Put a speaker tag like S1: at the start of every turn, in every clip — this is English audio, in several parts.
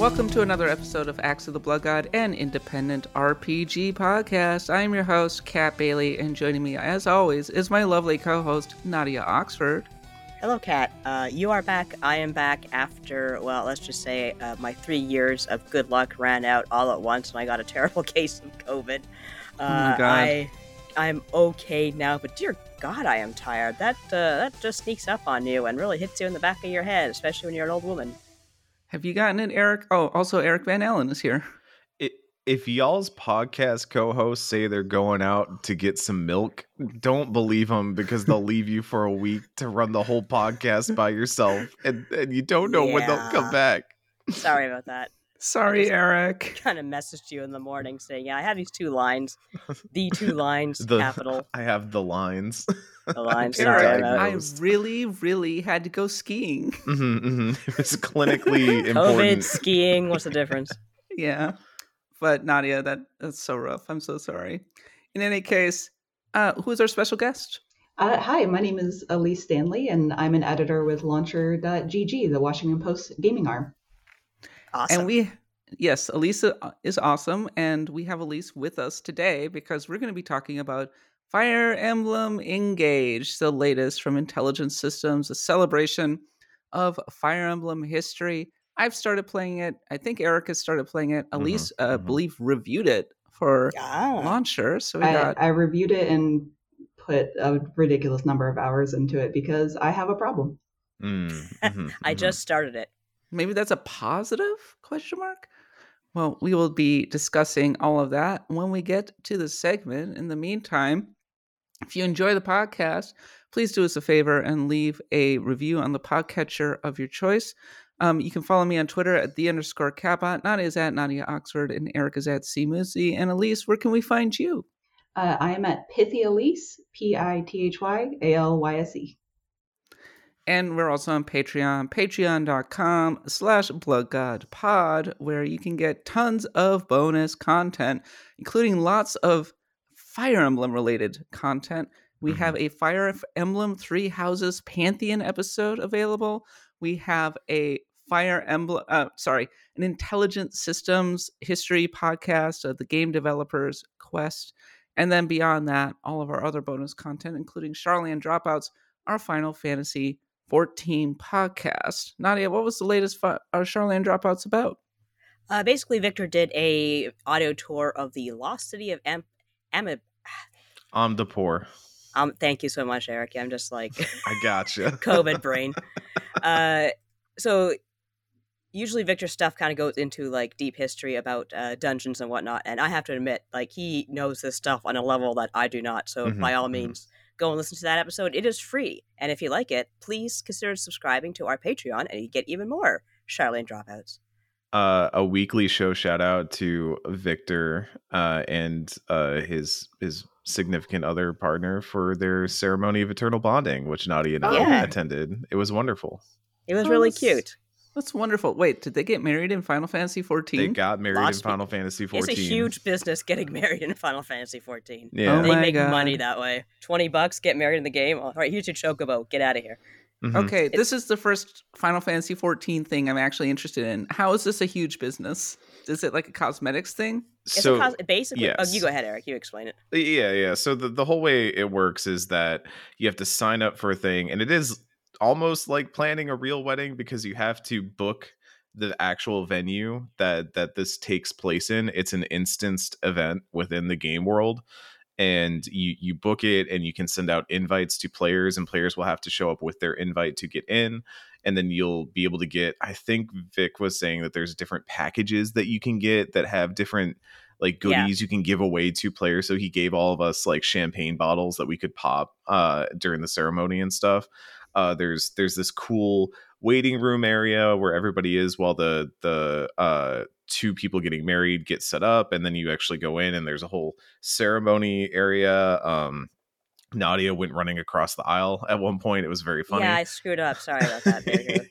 S1: welcome to another episode of Acts of the Blood God, and independent RPG podcast. I am your host, Kat Bailey, and joining me, as always, is my lovely co host, Nadia Oxford.
S2: Hello, Kat. Uh, you are back. I am back after, well, let's just say uh, my three years of good luck ran out all at once and I got a terrible case of COVID. Uh,
S1: oh.
S2: I, I'm okay now, but dear God, I am tired. That, uh, that just sneaks up on you and really hits you in the back of your head, especially when you're an old woman.
S1: Have you gotten it, Eric? Oh, also, Eric Van Allen is here.
S3: If y'all's podcast co-hosts say they're going out to get some milk, don't believe them because they'll leave you for a week to run the whole podcast by yourself, and, and you don't know when they'll come back.
S2: Sorry about that.
S1: Sorry,
S2: just-
S1: Eric.
S2: Kind of messaged you in the morning saying, yeah, I have these two lines. The two lines,
S3: The
S2: capital,
S3: I have the lines.
S2: the lines.
S3: Get
S2: Sorry
S1: I really, really had to go skiing.
S3: hmm hmm It was clinically
S2: COVID,
S3: important.
S2: skiing, what's the difference?
S1: yeah. But Nadia, that that's so rough. I'm so sorry. In any case, uh, who is our special guest?
S4: Uh, hi, my name is Alyse Stanley, and I'm an editor with Launcher.gg, the Washington Post gaming arm.
S2: Awesome.
S1: And we, yes, Alyse uh, is awesome, and we have Alyse with us today because we're going to be talking about Fire Emblem Engage, the latest from Intelligent Systems, a celebration of Fire Emblem history. I've started playing it. I think Eric has started playing it. Alyse, uh,
S3: mhm.
S1: believe, reviewed it for
S2: Ah.
S1: launcher. So we
S4: I,
S1: got
S4: I reviewed it and put a ridiculous number of hours into it because I have a problem.
S3: Mm, mhm,
S2: I
S3: mhm.
S2: just started it.
S1: maybe that's a positive question mark well we will be discussing all of that when we get to the segment in the meantime if you enjoy the podcast please do us a favor and leave a review on the podcatcher of your choice um, you can follow me on twitter at the underscore kappa nadia is at nadia oxford and eric is at c Musi. and alyse where can we find you
S4: Uh, I am at Pithy Alyse, P I T H Y A L Y S E.
S1: And we're also on Patreon, patreon.com slash bloodgodpod, where you can get tons of bonus content, including lots of Fire Emblem related content. We have a Fire Emblem Three Houses Pantheon episode available. We have a Fire Emblem, uh, sorry, an Intelligent Systems history podcast of the game developers Quest. And then beyond that, all of our other bonus content, including Sharlayan Dropouts, our Final Fantasy 14 podcast. Nadia, what was the latest fi- uh, Sharlayan Dropouts about?
S2: Uh, basically, Victor did a audio tour of the lost city of Am. Am-
S3: Amdapor.
S2: um, thank you so much, Eric. I'm just like
S3: I gotcha.
S2: COVID brain. Uh, so usually Victor's stuff kind of goes into like deep history about uh, dungeons and whatnot, and I have to admit, like he knows this stuff on a level that I do not. So
S3: Mhm,
S2: by all
S3: mhm.
S2: means, go and listen to that episode. It is free, and if you like it, please consider subscribing to our Patreon, and you get even more Sharlayan dropouts.
S3: Uh, a weekly show shout out to Victor uh, and uh, his his significant other partner for their ceremony of eternal bonding, which Nadia and I
S2: Yeah.
S3: attended. It was wonderful.
S2: It was
S1: Oh,
S2: really
S1: that's-
S2: cute.
S1: That's wonderful. Wait, did they get married in Final Fantasy 14?
S3: They got married
S2: Lots
S3: in
S2: of
S3: Final Fantasy
S2: XIV.
S3: It's
S2: a huge business getting married in Final Fantasy 14.
S3: yeah.
S1: Oh
S2: they
S1: my
S2: make
S1: God.
S2: money that way. Twenty bucks, get married in the game. All right, here's your chocobo. Get out of here.
S3: Mhm.
S1: Okay, this is the first Final Fantasy 14 thing I'm actually interested in. How is this a huge business? Is it like a cosmetics thing?
S2: It's
S3: So
S2: a cos- basically. Oh,
S3: yes.
S2: you go ahead, Eric. You explain it.
S3: Yeah, yeah. So the, the whole way it works is that you have to sign up for a thing, and it is almost like planning a real wedding because you have to book the actual venue that that this takes place in. It's an instanced event within the game world. And you you book it and you can send out invites to players, and players will have to show up with their invite to get in. And then you'll be able to get, I think Vic was saying that there's different packages that you can get that have different like
S2: Yeah.
S3: goodies you can give away to players. So he gave all of us like champagne bottles that we could pop uh, during the ceremony and stuff. Uh, there's there's this cool waiting room area where everybody is while the the uh, two people getting married get set up, and then you actually go in and there's a whole ceremony area. Um, Nadia went running across the aisle at one point. It was very funny.
S2: Yeah, I screwed up. Sorry about that. There you go.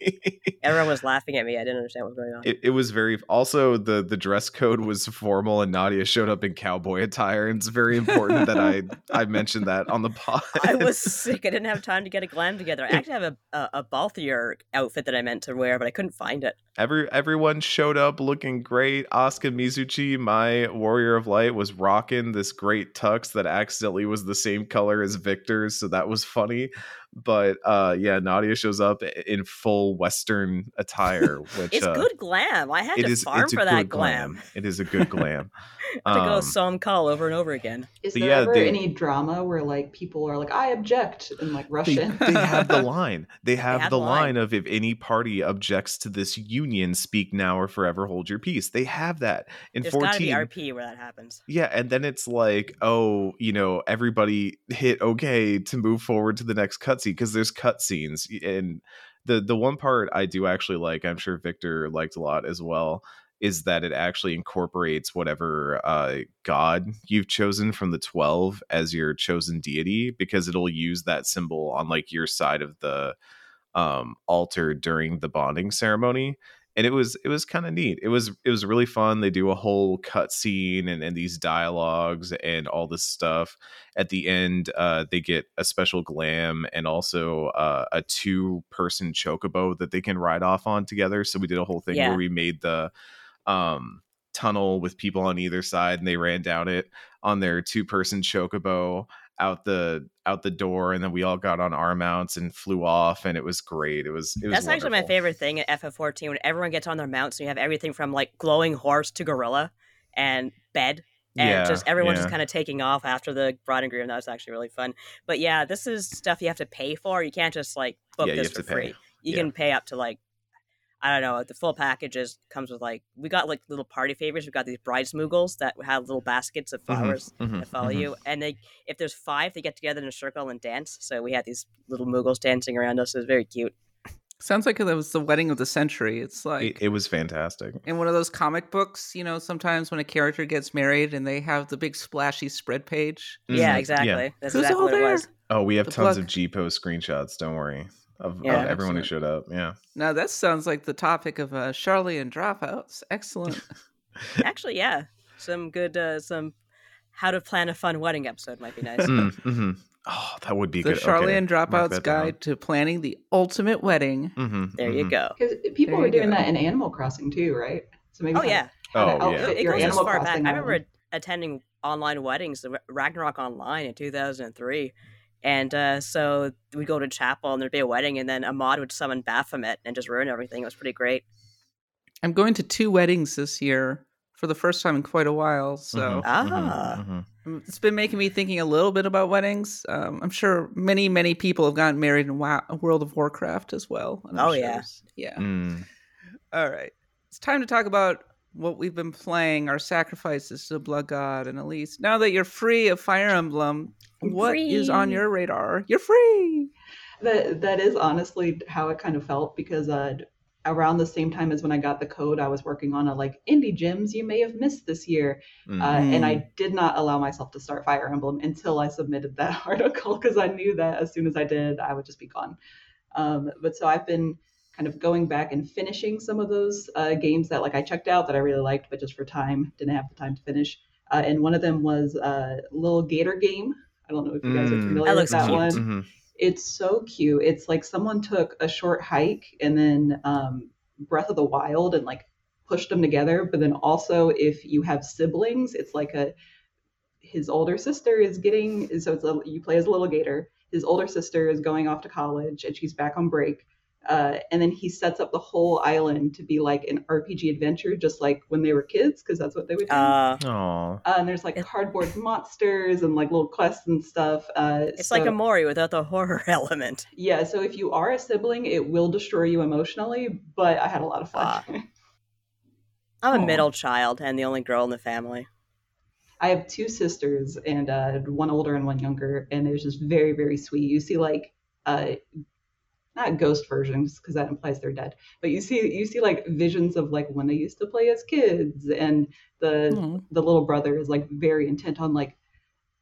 S2: Everyone was laughing at me. I didn't understand what was going on.
S3: it, it was very also the the dress code was formal and Nadia showed up in cowboy attire and it's very important that I I mentioned that on the pod.
S2: I was sick. I didn't have time to get a glam together. I actually have a a, a Balthier outfit that I meant to wear, but I couldn't find it.
S3: Every everyone showed up looking great. Asuka Mizuchi, my warrior of light, was rocking this great tux that accidentally was the same color as Victor's, so that was funny. But uh yeah, Nadia shows up in full Western attire, which
S2: It's
S3: uh,
S2: good glam. I had
S3: it
S2: to
S3: is
S2: farm
S3: it's a
S2: for that
S3: good
S2: glam.
S3: It is a good glam.
S2: I had to go
S3: Um,
S2: some call over and over again.
S4: Is there
S3: yeah,
S4: ever
S3: they-
S4: any drama where like people are like, I object and like Russian?
S3: they, they have the line. They have,
S2: have
S3: the
S2: the line.
S3: line of if any party objects to this union, speak now or forever hold your peace. They have that in
S2: There's got to be
S3: 14.
S2: RP where that happens.
S3: Yeah, and then it's like, oh, you know, everybody hit okay to move forward to the next cutscene because there's cutscenes. And the the one part I do actually like, I'm sure Victor liked a lot as well, is that it actually incorporates whatever uh, god you've chosen from the 12 as your chosen deity because it'll use that symbol on like your side of the um altar during the bonding ceremony and it was it was kind of neat. It was it was really fun. They do a whole cut scene and, and these dialogues and all this stuff. At the end, uh, they get a special glam and also uh, a two person chocobo that they can ride off on together. So we did a whole thing
S2: Yeah.
S3: where we made the um, tunnel with people on either side and they ran down it on their two person chocobo out the out the door and then we all got on our mounts and flew off and it was great it was it was
S2: That's actually my favorite thing at FF14 when everyone gets on their mounts and you have everything from like glowing horse to gorilla and bed. And
S3: Yeah,
S2: just everyone's just kind of taking off after the bride and groom. That was actually really fun. But yeah, this is stuff you have to pay for. You can't just like book
S3: Yeah,
S2: this for
S3: to pay.
S2: free. You
S3: Yeah.
S2: can pay up to like I don't know. The full package is comes with like we got like little party favors. We got these bride smoogles that have little baskets of
S3: Mhm,
S2: flowers
S3: mhm,
S2: that follow
S3: mhm.
S2: you. And they if there's five, they get together in a circle and dance. So we had these little moogles dancing around us. It was very cute.
S1: Sounds like it was the wedding of the century. It's like
S3: it, it was fantastic.
S1: in one of those comic books, you know, sometimes when a character gets married and they have the big splashy spread page.
S2: Yeah,
S3: Mhm.
S2: exactly. That's
S1: Who's
S2: exactly
S1: all
S2: what it
S1: there?
S2: was.
S3: Oh, we have
S1: The
S3: tons
S1: plug.
S3: of GPose screenshots. Don't worry of,
S2: Yeah,
S3: of everyone who showed up. Yeah,
S1: Now that sounds like the topic of uh, Sharlayan Dropouts. Excellent.
S2: Actually, yeah, some good, uh, some how to plan a fun wedding episode might be nice.
S3: Mm, mhm. Oh, that would be
S1: the
S3: good.
S1: Charlie
S3: Okay,
S1: and Dropouts
S3: that down.
S1: Guide to Planning the Ultimate Wedding.
S3: Mhm,
S2: There you
S3: mhm.
S2: go.
S4: Because people
S1: There
S4: were doing
S1: go.
S4: that in Animal Crossing too, right? So maybe
S2: Oh yeah,
S3: Oh, yeah.
S2: it goes as far back.
S4: Crossing
S2: I remember attending online weddings, Ragnarok Online in 2003. And uh, so we'd go to chapel and there'd be a wedding, and then Ahmad would summon Baphomet and just ruin everything. It was pretty great.
S1: I'm going to two weddings this year for the first time in quite a while. So
S3: Mhm,
S2: Ah.
S3: mhm, mhm.
S1: um, it's been making me thinking a little bit about weddings. Um, I'm sure many, many people have gotten married in WoW, World of Warcraft as well.
S2: Oh,
S1: sure
S2: yeah.
S1: Yeah.
S3: Mm.
S1: All right. It's time to talk about what we've been playing, our sacrifices to the Blood God and Alyse. Now that you're free of Fire Emblem,
S4: I'm
S1: what is on your radar? You're free.
S4: That that is honestly how it kind of felt because uh, around the same time as when I got the code, I was working on a like indie gems you may have missed this year,
S3: Mm.
S4: uh, and I did not allow myself to start Fire Emblem until I submitted that article because I knew that as soon as I did, I would just be gone. Um, but so I've been kind of going back and finishing some of those uh, games that like I checked out that I really liked, but just for time didn't have the time to finish. Uh, and one of them was uh, Little Gator Game. I don't know if you guys are
S3: Mm.
S4: familiar
S2: That
S4: with that
S2: cute.
S4: one
S3: Mhm.
S4: it's so cute. It's like someone took a short hike and then um, Breath of the Wild and like pushed them together. But then also, if you have siblings, it's like a his older sister is getting so it's a, you play as a little gator. His older sister is going off to college and she's back on break. Uh, and then he sets up the whole island to be like an RPG adventure, just like when they were kids, because that's what they would do.
S2: Uh,
S4: uh, and there's like cardboard monsters and like little quests and stuff. Uh,
S2: it's like
S4: so-
S2: a Mori without the horror element.
S4: yeah, so if you are a sibling, it will destroy you emotionally, but I had a lot of fun.
S2: Ah. I'm a
S3: Aw.
S2: middle child and the only girl in the family.
S4: I have two sisters and uh, one older and one younger, and it was just very, very sweet. You see like uh, not ghost versions because that implies they're dead, but you see you see like visions of like when they used to play as kids, and the
S1: Aw.
S4: the little brother is like very intent on like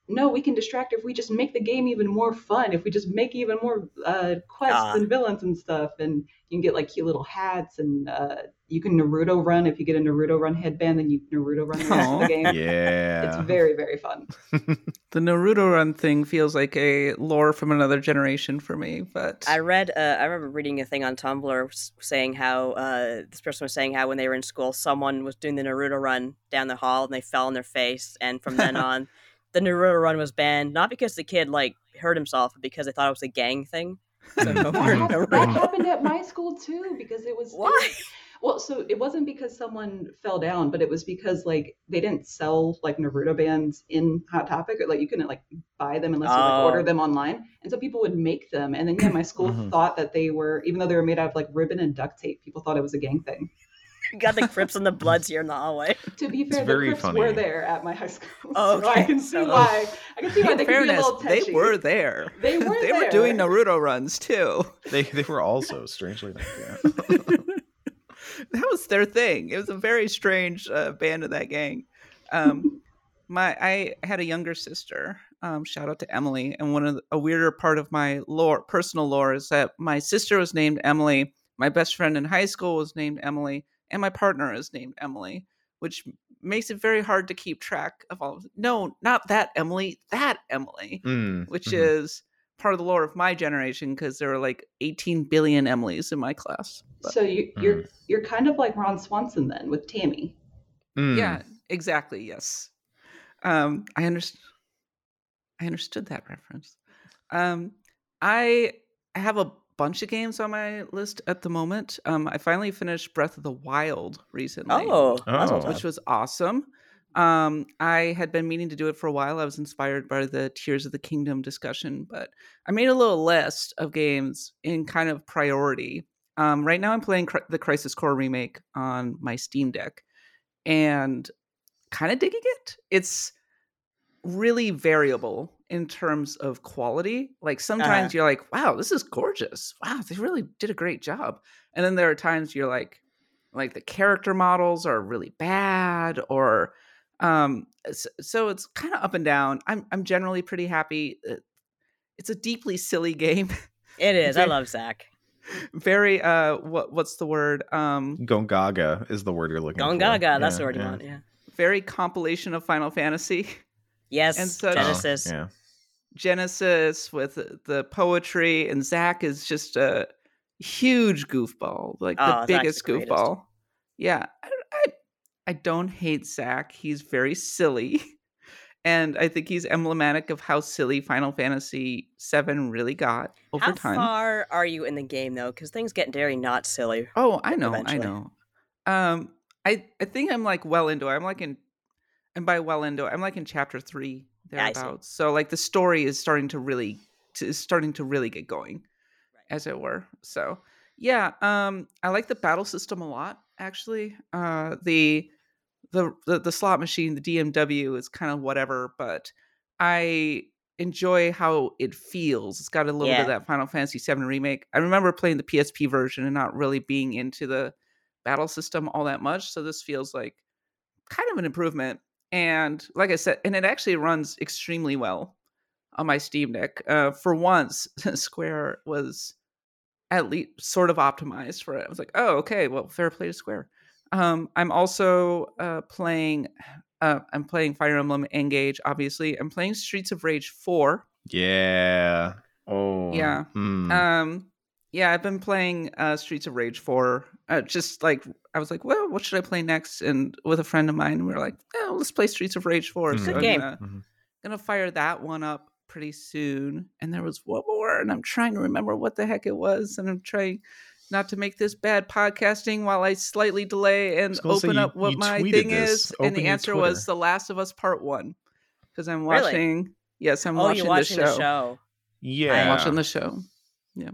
S4: no, we can distract if we just make the game even more fun, if we just make even more uh, quests
S2: Ah.
S4: and villains and stuff. And you can get like cute little hats and uh, you can Naruto run. If you get a Naruto run headband, then you Naruto run the rest of the game.
S3: Yeah.
S4: It's very, very fun.
S1: The Naruto run thing feels like a lore from another generation for me, but
S2: I read. Uh, I remember reading a thing on Tumblr saying how uh, this person was saying how when they were in school, someone was doing the Naruto run down the hall and they fell on their face, and from then on, the Naruto run was banned. Not because the kid like hurt himself, but because they thought it was a gang thing. So no
S4: That,
S2: more
S4: that happened at my school too because it was it
S2: Why?
S4: was- Well, so it wasn't because someone fell down, but it was because like they didn't sell like Naruto bands in Hot Topic, or like you couldn't like buy them unless you like order
S2: Oh.
S4: them online, and so people would make them. And then yeah, my school
S3: Mhm.
S4: thought that they were, even though they were made out of like ribbon and duct tape, people thought it was a gang thing.
S2: You got the Crips and the Bloods here in the hallway.
S4: To be fair,
S3: very
S4: the Crips
S3: funny.
S4: were there at my high school,
S2: Oh,
S4: so I can see
S2: so-
S4: why. I can see why
S1: in
S4: they could be a
S1: fairness,
S4: little
S1: they were there.
S4: They were
S1: they were doing. Naruto runs too.
S3: they they were also strangely enough. Yeah.
S1: that was their thing. It was a very strange uh, band of that gang. Um, my I had a younger sister. Um, shout out to Emily. And one of the, a weirder part of my lore, personal lore, is that my sister was named Emily. My best friend in high school was named Emily, and my partner is named Emily, which makes it very hard to keep track of all. Of No, not that Emily. That Emily
S3: Mm,
S1: which
S3: mhm.
S1: is part of the lore of my generation because there are like 18 billion Emilys in my class. But,
S4: So you, you're you're kind of like Ron Swanson then with Tammy.
S3: Mm.
S1: yeah, exactly. Yes, um, I understand. I understood that reference. Um, I have a bunch of games on my list at the moment. Um, I finally finished Breath of the Wild recently.
S2: Oh,
S3: Oh.
S1: which was awesome. Um, I had been meaning to do it for a while. I was inspired by the Tears of the Kingdom discussion, but I made a little list of games in kind of priority. Um, right now, I'm playing Cri- the Crisis Core remake on my Steam Deck, and kind of digging it. It's really variable in terms of quality. Like sometimes you're like, "Wow, this is gorgeous! Wow, they really did a great job," and then there are times you're like, like the character models are really bad or um so it's kind of up and down i'm i'm generally pretty happy Uh, it's a deeply silly game
S2: It is. I love Zach.
S1: very uh what what's the word um
S3: Gongaga is the word you're looking
S2: Going
S3: for.
S2: Gaga. That's
S3: Yeah,
S2: the word you want. Yeah.
S1: very compilation of final fantasy
S2: Yes.
S1: And such-
S3: Oh,
S2: Genesis.
S3: yeah.
S1: genesis with the poetry and zach is just a huge goofball like the
S2: Oh, the
S1: biggest
S2: greatest.
S1: goofball yeah I, I i don't hate zach he's very silly and i think he's emblematic of how silly final fantasy 7 really got over
S2: How
S1: time How
S2: far are you in the game though? Because things get very not silly.
S1: oh i know
S2: eventually.
S1: i know um i i think i'm like well into it i'm like in and by well into i'm like in chapter three
S2: Yeah,
S1: thereabouts. So like the story is starting to really to, is starting to really get going as it were. So yeah um i like the battle system a lot actually. Uh the the the, the slot machine the dmw is kind of whatever but i enjoy how it feels. It's got a little bit of that final fantasy 7 remake. I remember playing the psp version and not really being into the battle system all that much so this feels like kind of an improvement and like i said and it actually runs extremely well on my steam deck uh, for once square was at least sort of optimized for it i was like oh okay well fair play to square um, i'm also uh, playing uh, i'm playing fire emblem engage obviously i'm playing streets of rage 4
S3: Yeah. Oh.
S1: Yeah.
S3: Hmm.
S1: um yeah i've been playing uh streets of rage 4 uh, just like i was like well what should i play next and with a friend of mine we were like oh let's play streets of rage 4
S3: Mhm.
S1: so
S2: Good
S1: I'm
S2: game.
S1: gonna,
S3: Mhm.
S1: gonna fire that one up pretty soon and there was one more and i'm trying to remember what the heck it was and i'm trying not to make this bad podcasting while i slightly delay and
S3: was say,
S1: open
S3: you-
S1: up what
S3: you
S1: my thing
S3: this.
S1: is and the
S3: your
S1: answer was the last of us part one because i'm
S2: Really?
S1: watching yes i'm
S2: oh,
S1: watching,
S2: you're watching
S1: the
S2: the
S1: show
S2: show.
S3: Yeah.
S1: I'm watching the show. Yeah.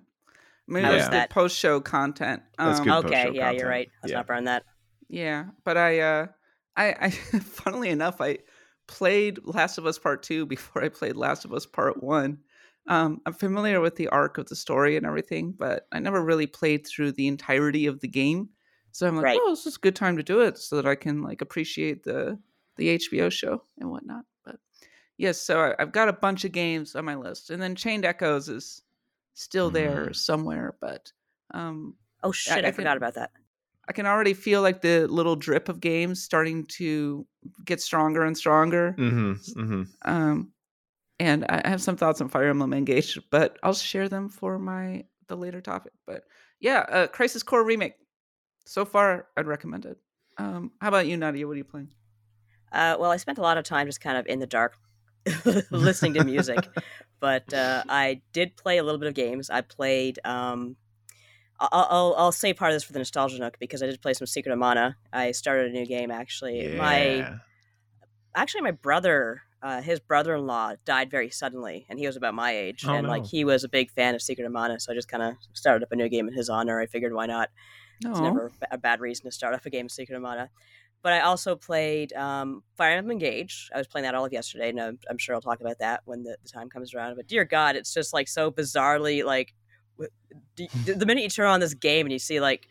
S1: Maybe
S2: How
S1: that's
S3: is
S1: the post show content.
S3: That's
S1: Um,
S3: good.
S2: Okay,
S3: post-show
S2: yeah, you're right. Let's
S3: Yeah.
S2: not burn that.
S1: Yeah. But I uh I, I funnily enough, I played Last of Us Part Two before I played Last of Us Part One. Um, I'm familiar with the arc of the story and everything, but I never really played through the entirety of the game. So I'm like,
S2: Right.
S1: oh, this is a good time to do it so that I can like appreciate the the HBO show and whatnot. But yes, so I, I've got a bunch of games on my list, and then Chained Echoes is still there
S3: Mm.
S1: somewhere, but um,
S2: Oh shit, I,
S1: I
S2: forgot
S1: can-
S2: about that.
S1: I can already feel like the little drip of games starting to get stronger and stronger.
S3: Mm-hmm, mm-hmm.
S1: Um, and I I have some thoughts on Fire Emblem Engage, but I'll share them for my the later topic. But yeah, uh, Crisis Core remake. So far, I'd recommend it. Um, how about you, Nadia? What are you playing?
S2: Uh, well, I spent a lot of time just kind of in the dark listening to music, but uh, I did play a little bit of games. I played. Um, I'll, I'll I'll say part of this for the nostalgia nook because I did play some Secret of Mana. I started a new game actually. My actually my brother uh, his brother-in-law died very suddenly and he was about my age
S3: Oh,
S2: and like he was a big fan of secret of mana so i just kind of started up a new game in his honor i figured why not it's never a bad reason to start off a game of secret of mana but i also played um, fire emblem engage i was playing that all of yesterday and i'm, I'm sure i'll talk about that when the, the time comes around but dear god it's just like so bizarrely like w- d- the minute you turn on this game and you see like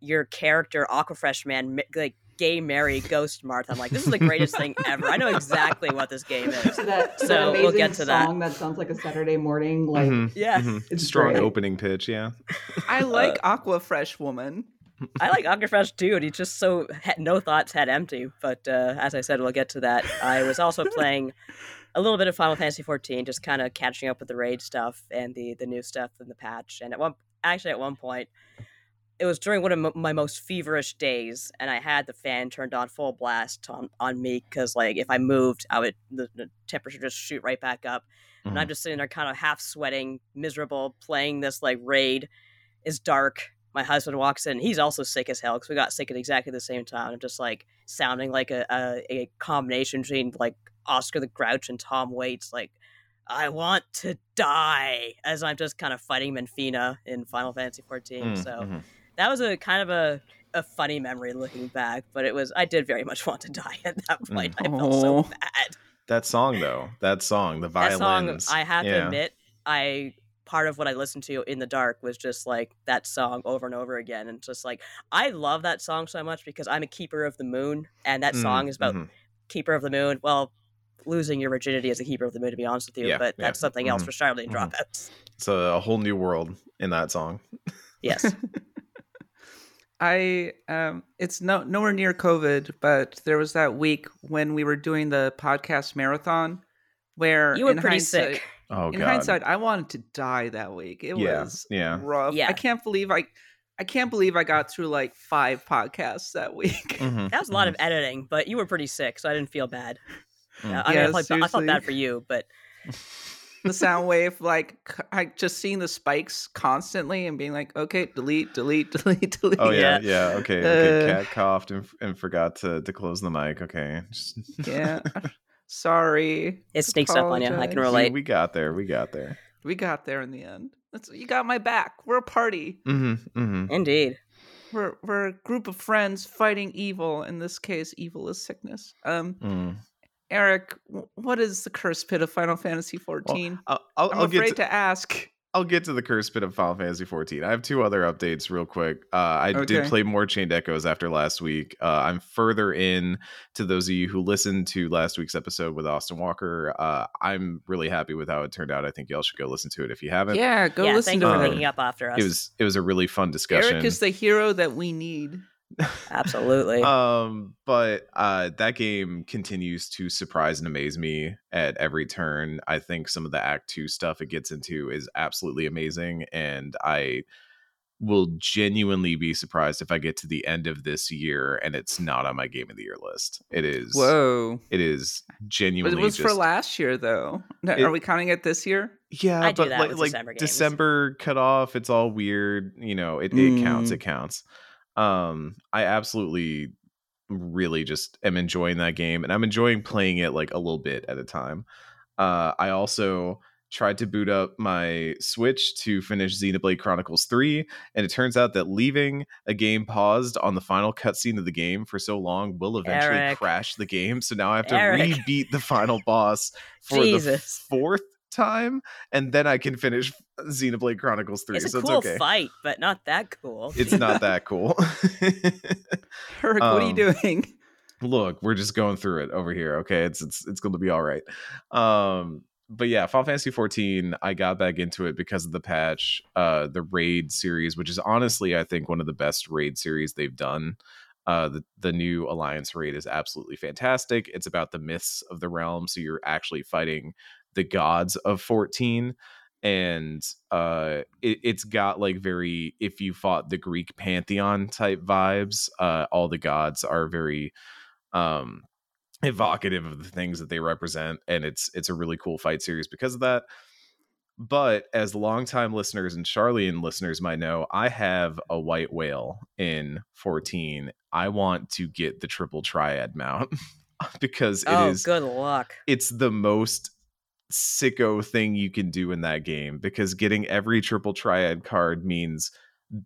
S2: your character aquafresh man like gay Mary ghost Martha. I'm like, this is the greatest thing ever. I know exactly what this game is.
S4: So that,
S2: So,
S4: that
S2: we'll
S4: amazing
S2: get to that.
S4: song that. sounds like a Saturday morning, like
S3: Mhm,
S2: Yeah.
S3: mhm.
S4: It's
S3: Strong
S4: great.
S3: opening pitch, yeah.
S1: I like Aqua Fresh Woman.
S2: I like Aquafresh too, and he's just so no thoughts head empty. But uh, as I said, we'll get to that. I was also playing a little bit of Final Fantasy 14, just kind of catching up with the raid stuff and the the new stuff in the patch. And at one actually at one point, it was during one of m- my most feverish days, and I had the fan turned on full blast on on me because like if I moved, I would the, the temperature just shoot right back up. and I'm just sitting there kind of half sweating, miserable, playing this like raid. Is dark. My husband walks in. He's also sick as hell because we got sick at exactly the same time. I'm just like sounding like a, a, a combination between like Oscar the Grouch and Tom Waits. Like, I want to die as I'm just kind of fighting Menphina in Final Fantasy 14.
S3: Mm,
S2: so
S3: mhm.
S2: that was a kind of a, a funny memory looking back, but it was, I did very much want to die at that point. I felt so
S1: Oh.
S2: bad
S3: That song though, that song, the
S2: that song i have to admit i part of what i listened to in the dark was just like that song over and over again and just like i love that song so much because i'm a keeper of the moon and that
S3: Mm,
S2: song is about
S3: mhm.
S2: keeper of the moon well losing your virginity as a keeper of the moon to be honest with you
S3: Yeah,
S2: but
S3: yeah,
S2: that's something else
S3: mhm,
S2: for sharlayan
S3: mhm.
S2: dropouts
S3: It's a whole new world in that song.
S2: yes
S1: I um it's no nowhere near COVID, but there was that week when we were doing the podcast marathon where
S2: you were
S1: in
S2: pretty sick
S3: Oh
S1: in
S3: god.
S1: hindsight, I wanted to die that week. It
S3: Yeah,
S1: was
S3: yeah.
S1: rough.
S2: Yeah.
S1: I can't believe I I can't believe I got through like five podcasts that week.
S3: Mhm,
S2: that was a lot
S3: mhm.
S2: of editing but you were pretty sick so i didn't feel bad
S3: Mm.
S2: Uh, i mean
S1: Yeah,
S2: I, felt, I felt
S1: seriously.
S2: bad for you but
S1: the sound wave, like I just seeing the spikes constantly and being like, okay, delete, delete, delete, delete.
S3: Oh yeah,
S2: Yeah.
S3: yeah. Okay, okay.
S1: Uh,
S3: Kat coughed and, and forgot to, to close the mic. Okay, Just-
S1: yeah. Sorry.
S2: it sneaks up on you i can
S1: Apologize.
S3: we,
S2: relate
S3: we got there. We got there.
S1: We got there in the end. That's, you got my back. We're a party.
S3: Mm-hmm, mm-hmm.
S2: indeed
S1: We're we're a group of friends fighting evil. In this case, evil is sickness. Um,
S3: Mm.
S1: Eric, what is the curse pit of Final Fantasy XIV?
S3: I'll, I'll,
S1: I'm
S3: I'll get
S1: afraid
S3: to,
S1: to... ask.
S3: I'll get to the curse bit of Final Fantasy 14. I have two other updates real quick. Uh, I did play more Chained Echoes after last week. Uh, I'm further in to those of you who listened to last week's episode with Austin Walker. Uh, I'm really happy with how it turned out. I think y'all should go listen to it if you haven't.
S1: Yeah, go
S2: yeah
S1: listen
S2: thank
S1: to
S2: you for
S3: Um,
S1: it.
S2: picking up after us
S3: It was it was a really fun discussion.
S1: Eric is the hero that we need.
S2: Absolutely
S3: um but uh that game continues to surprise and amaze me at every turn i think some of the act 2 stuff it gets into is absolutely amazing and i will genuinely be surprised if i get to the end of this year and it's not on my game of the year list it is
S1: Whoa.
S3: it is
S1: But
S3: genuinely
S1: it was for last year, though.
S3: It-
S1: Are we counting it this year?
S3: yeah
S2: I do
S3: but
S2: that
S3: like,
S2: with
S3: like
S2: December games.
S3: december cut off it's all weird you know it, it counts
S1: Mm.
S3: it counts um i absolutely really just am enjoying that game and i'm enjoying playing it like a little bit at a time uh i also tried to boot up my switch to finish xenoblade chronicles 3 and it turns out that leaving a game paused on the final cutscene of the game for so long will eventually
S2: Eric.
S3: crash the game so now i have to
S2: Eric.
S3: rebeat the final boss for the fourth time and then i can finish xenoblade chronicles 3
S2: It's a
S3: so
S2: cool
S3: it's okay
S2: fight, but not that cool.
S3: it's not that cool
S1: Eric, what are you
S3: Um,
S1: doing?
S3: look, we're just going through it over here. Okay, it's it's it's going to be all right. Um, but yeah, Final Fantasy 14, I got back into it because of the patch, uh, the raid series, which is honestly, I think, one of the best raid series they've done. Uh, the the new Alliance raid is absolutely fantastic. It's about the myths of the realm, so you're actually fighting the gods of 14 and uh it, has got like very if you fought the greek pantheon type vibes uh all the gods are very um evocative of the things that they represent and it's it's a really cool fight series because of that but as longtime listeners and Sharlayan listeners might know, I have a white whale in 14. I want to get the triple triad mount because it
S2: oh,
S3: is
S2: good luck.
S3: It's the most sicko thing you can do in that game because getting every triple triad card means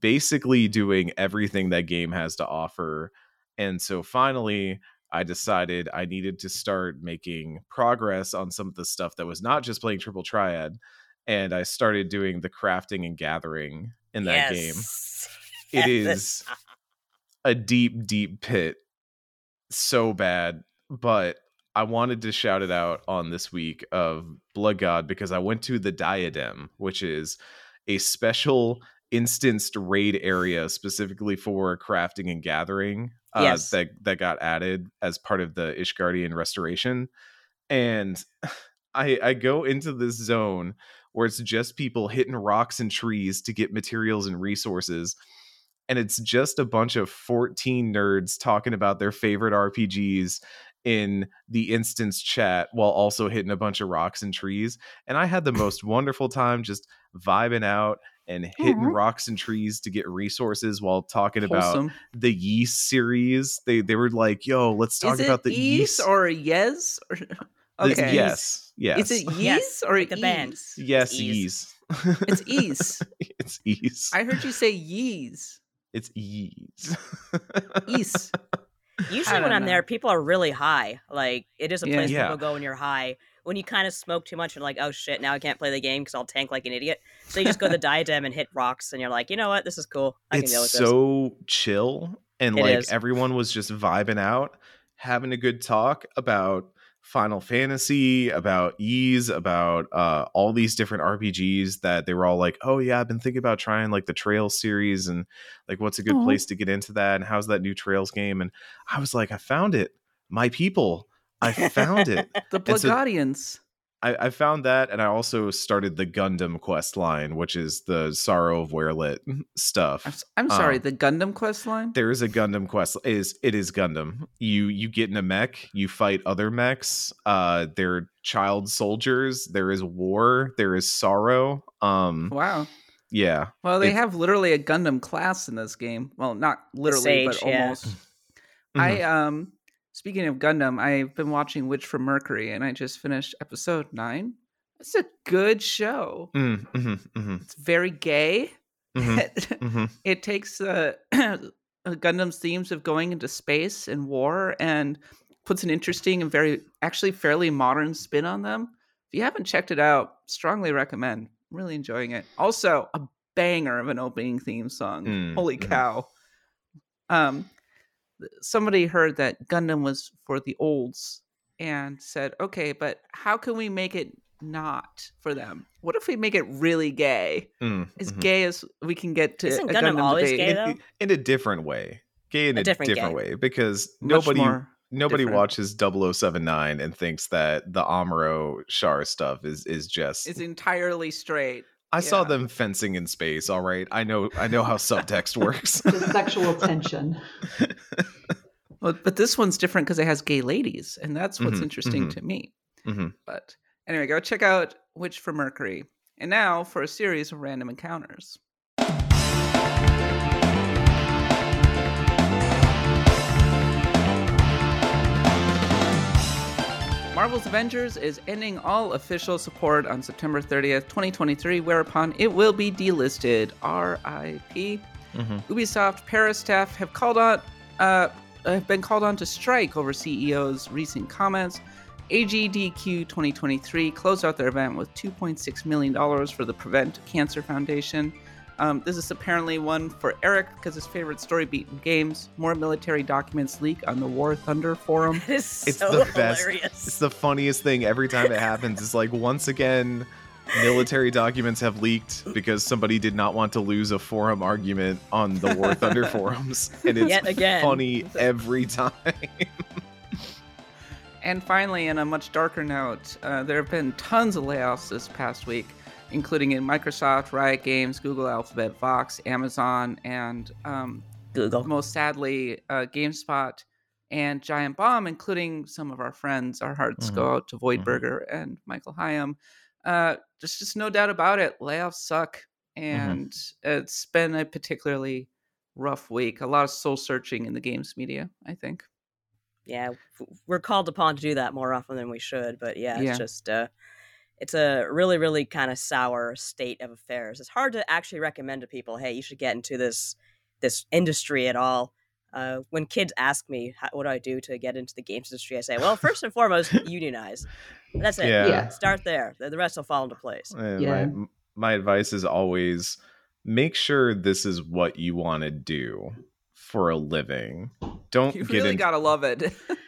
S3: basically doing everything that game has to offer. And so finally, I decided I needed to start making progress on some of the stuff that was not just playing triple triad. And I started doing the crafting and gathering in that
S2: yes.
S3: game. It is a deep, deep pit. So bad. But I wanted to shout it out on this week of Blood God because I went to the Diadem, which is a special instanced raid area specifically for crafting and gathering uh,
S2: yes.
S3: that that got added as part of the Ishgardian restoration. And I I go into this zone where it's just people hitting rocks and trees to get materials and resources. And it's just a bunch of 14 nerds talking about their favorite RPGs in the instance chat while also hitting a bunch of rocks and trees. And I had the most wonderful time just vibing out and hitting mm-hmm. rocks and trees to get resources while talking Wholesome. about the yeast series. They they were like, "Yo, let's talk about the
S1: yeast or Yes." Or...
S3: Okay. yes. Yes.
S1: Is it yeast yes, or like
S2: the band?
S3: Yes, Ys.
S1: It's Ys.
S3: it's Ys.
S1: I heard you say Ys.
S3: It's Ys.
S1: Ys.
S2: Usually when I'm there, people are really high. Like it is a place yeah. people go when you're high. When you kind of smoke too much, you're like, oh shit, now I can't play the game because I'll tank like an idiot. So you just go to the diadem and hit rocks, and you're like, you know what, this is cool. I
S3: it's
S2: can deal with
S3: so chill, and
S2: it
S3: like
S2: is.
S3: everyone was just vibing out, having a good talk about Final Fantasy, about Ys, about uh, all these different RPGs that they were all like, oh yeah, I've been thinking about trying like the Trails series and like what's a good Aww. place to get into that and how's that new Trails game? And I was like, I found it, my people, I found it,
S1: the Blood Guardians.
S3: I, I, found that, and I also started the Gundam quest line, which is the Sorrow of Werlyt stuff.
S1: I'm, I'm sorry, um, the Gundam quest line.
S3: There is a Gundam quest. It is it is Gundam? You you get in a mech, you fight other mechs. Uh, they're child soldiers. There is war. There is sorrow. Um,
S1: wow.
S3: Yeah.
S1: Well, they it, have literally a Gundam class in this game. Well, not literally,
S2: Sage,
S1: but almost. Mm-hmm. I um Speaking of Gundam, I've been watching Witch from Mercury, and I just finished episode nine. It's a good show.
S3: Mm, mm-hmm, mm-hmm.
S1: It's very gay.
S3: Mm-hmm,
S1: mm-hmm. it takes uh, Gundam's themes of going into space and war and puts an interesting and very, actually, fairly modern spin on them. If you haven't checked it out, strongly recommend. Really enjoying it. Also, a banger of an opening theme song.
S3: Mm,
S1: Holy cow! Um, somebody heard that Gundam was for the olds and said, okay, but how can we make it not for them? What if we make it really gay?
S3: Mm,
S1: as
S3: mm-hmm.
S1: gay as we can get to
S2: Isn't
S1: a
S2: Gundam,
S1: Gundam
S2: always
S1: debate.
S2: gay though?
S3: In, in, a different way. Gay in
S2: a,
S3: a,
S2: different,
S3: different way because
S1: Much
S3: nobody nobody
S1: different.
S3: watches 0079 and thinks that the Amuro Char stuff is is just
S1: It's entirely straight.
S3: I saw them fencing in space, all right. I know I know how subtext works.
S4: The sexual tension.
S1: Well, but this one's different because it has gay ladies, and that's what's
S3: Mhm,
S1: interesting
S3: mhm.
S1: to me.
S3: Mhm.
S1: But anyway, go check out Witch from Mercury. And now for a series of random encounters. Marvel's Avengers is ending all official support on September 30th, 2023, whereupon it will be delisted. RIP.
S3: Mhm.
S1: Ubisoft Paris staff have called on uh, have been called on to strike over CEO's recent comments. AGDQ 2023 closed out their event with $2.6 million for the Prevent Cancer Foundation. Um, this is apparently one for Eric because his favorite story beat in games. More military documents leak on the War Thunder forum.
S2: That is
S3: It's
S2: so
S3: the best.
S2: hilarious.
S3: It's the funniest thing every time it happens. It's like once again, military documents have leaked because somebody did not want to lose a forum argument on the War Thunder forums, and it's
S2: Yet again.
S3: funny every time.
S1: And finally, in a much darker note, uh, there have been tons of layoffs this past week, including in Microsoft, Riot Games, Google, Alphabet, Vox, Amazon, and um,
S2: Google.
S1: most sadly, uh, GameSpot and Giant Bomb, including some of our friends. Our hearts go out to Voidberger and Michael Higham. Uh, there's just no doubt about it. Layoffs suck, and it's been a particularly rough week. A lot of soul searching in the games media, I think.
S2: Yeah, we're called upon to do that more often than we should, but yeah,
S1: Yeah.
S2: it's just uh it's a really really kind of sour state of affairs. It's hard to actually recommend to people, "Hey, you should get into this this industry at all." Uh, when kids ask me how, what do I do to get into the games industry, I say, "Well, first and foremost, unionize. That's it.
S3: Yeah.
S4: Yeah.
S2: Start there. The, the rest will fall into place."
S3: Uh,
S4: Yeah.
S3: my, my advice is always make sure this is what you want to do for a living. Don't
S1: You
S3: get
S1: really
S3: into
S1: gotta love it.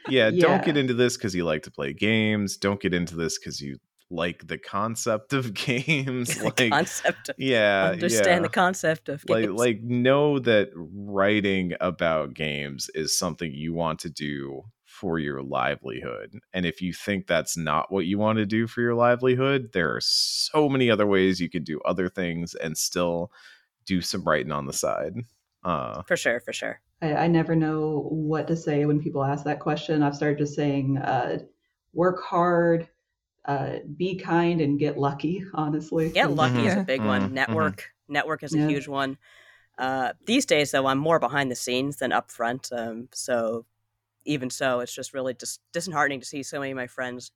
S3: yeah,
S4: Yeah.
S3: don't get into this because you like to play games. Don't get into this because you like the concept of games. Like
S2: concept of
S3: yeah,
S2: understand
S3: yeah.
S2: the concept of
S3: like
S2: games.
S3: like know that writing about games is something you want to do for your livelihood and if you think that's not what you want to do for your livelihood there are so many other ways you can do other things and still do some writing on the side uh
S2: for sure, for sure.
S4: I, I never know what to say when people ask that question. I've started just saying, uh, work hard, uh, be kind, and get lucky. Honestly,
S2: Get
S4: 'cause-
S2: lucky is
S1: Mhm.
S2: a big
S3: Mhm,
S2: one.
S3: mhm.
S2: Network, network is a
S4: Yeah.
S2: huge one. Uh, these days, though, I'm more behind the scenes than up front. Um, so even so, it's just really dis- disheartening to see so many of my friends,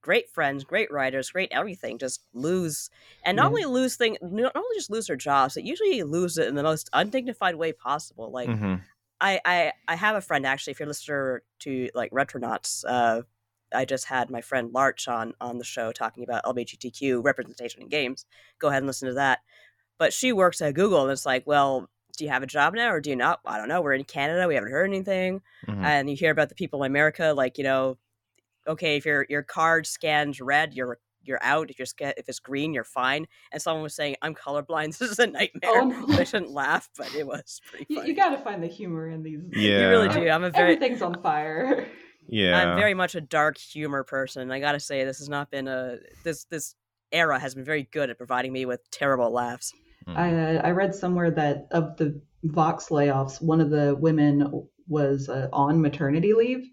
S2: great friends, great writers, great everything, just lose, and not
S4: Yeah.
S2: only lose thing, not only just lose their jobs, but usually lose it in the most undignified way possible. Like
S3: mhm.
S2: I, I I have a friend actually. If you're listening to like Retronauts, uh, I just had my friend Larch on on the show talking about LGBTQ representation in games. Go ahead and listen to that. But she works at Google, and it's like, well, do you have a job now or do you not? I don't know. We're in Canada. We haven't heard anything.
S3: Mhm.
S2: And you hear about the people in America, like you know, okay, if your your card scans red, you're you're out. If you're sca- if it's green, you're fine. And someone was saying, "I'm colorblind. This is a nightmare."
S4: Oh, no.
S2: I shouldn't laugh, but it was pretty
S4: You, you got to find the humor in these.
S3: Yeah.
S2: You really do. I'm a very
S4: Everything's on fire.
S3: yeah
S2: I'm very much a dark humor person. I gotta say, this has not been a this this era has been very good at providing me with terrible laughs.
S4: I uh, I read somewhere that of the Vox layoffs, one of the women was uh, on maternity leave.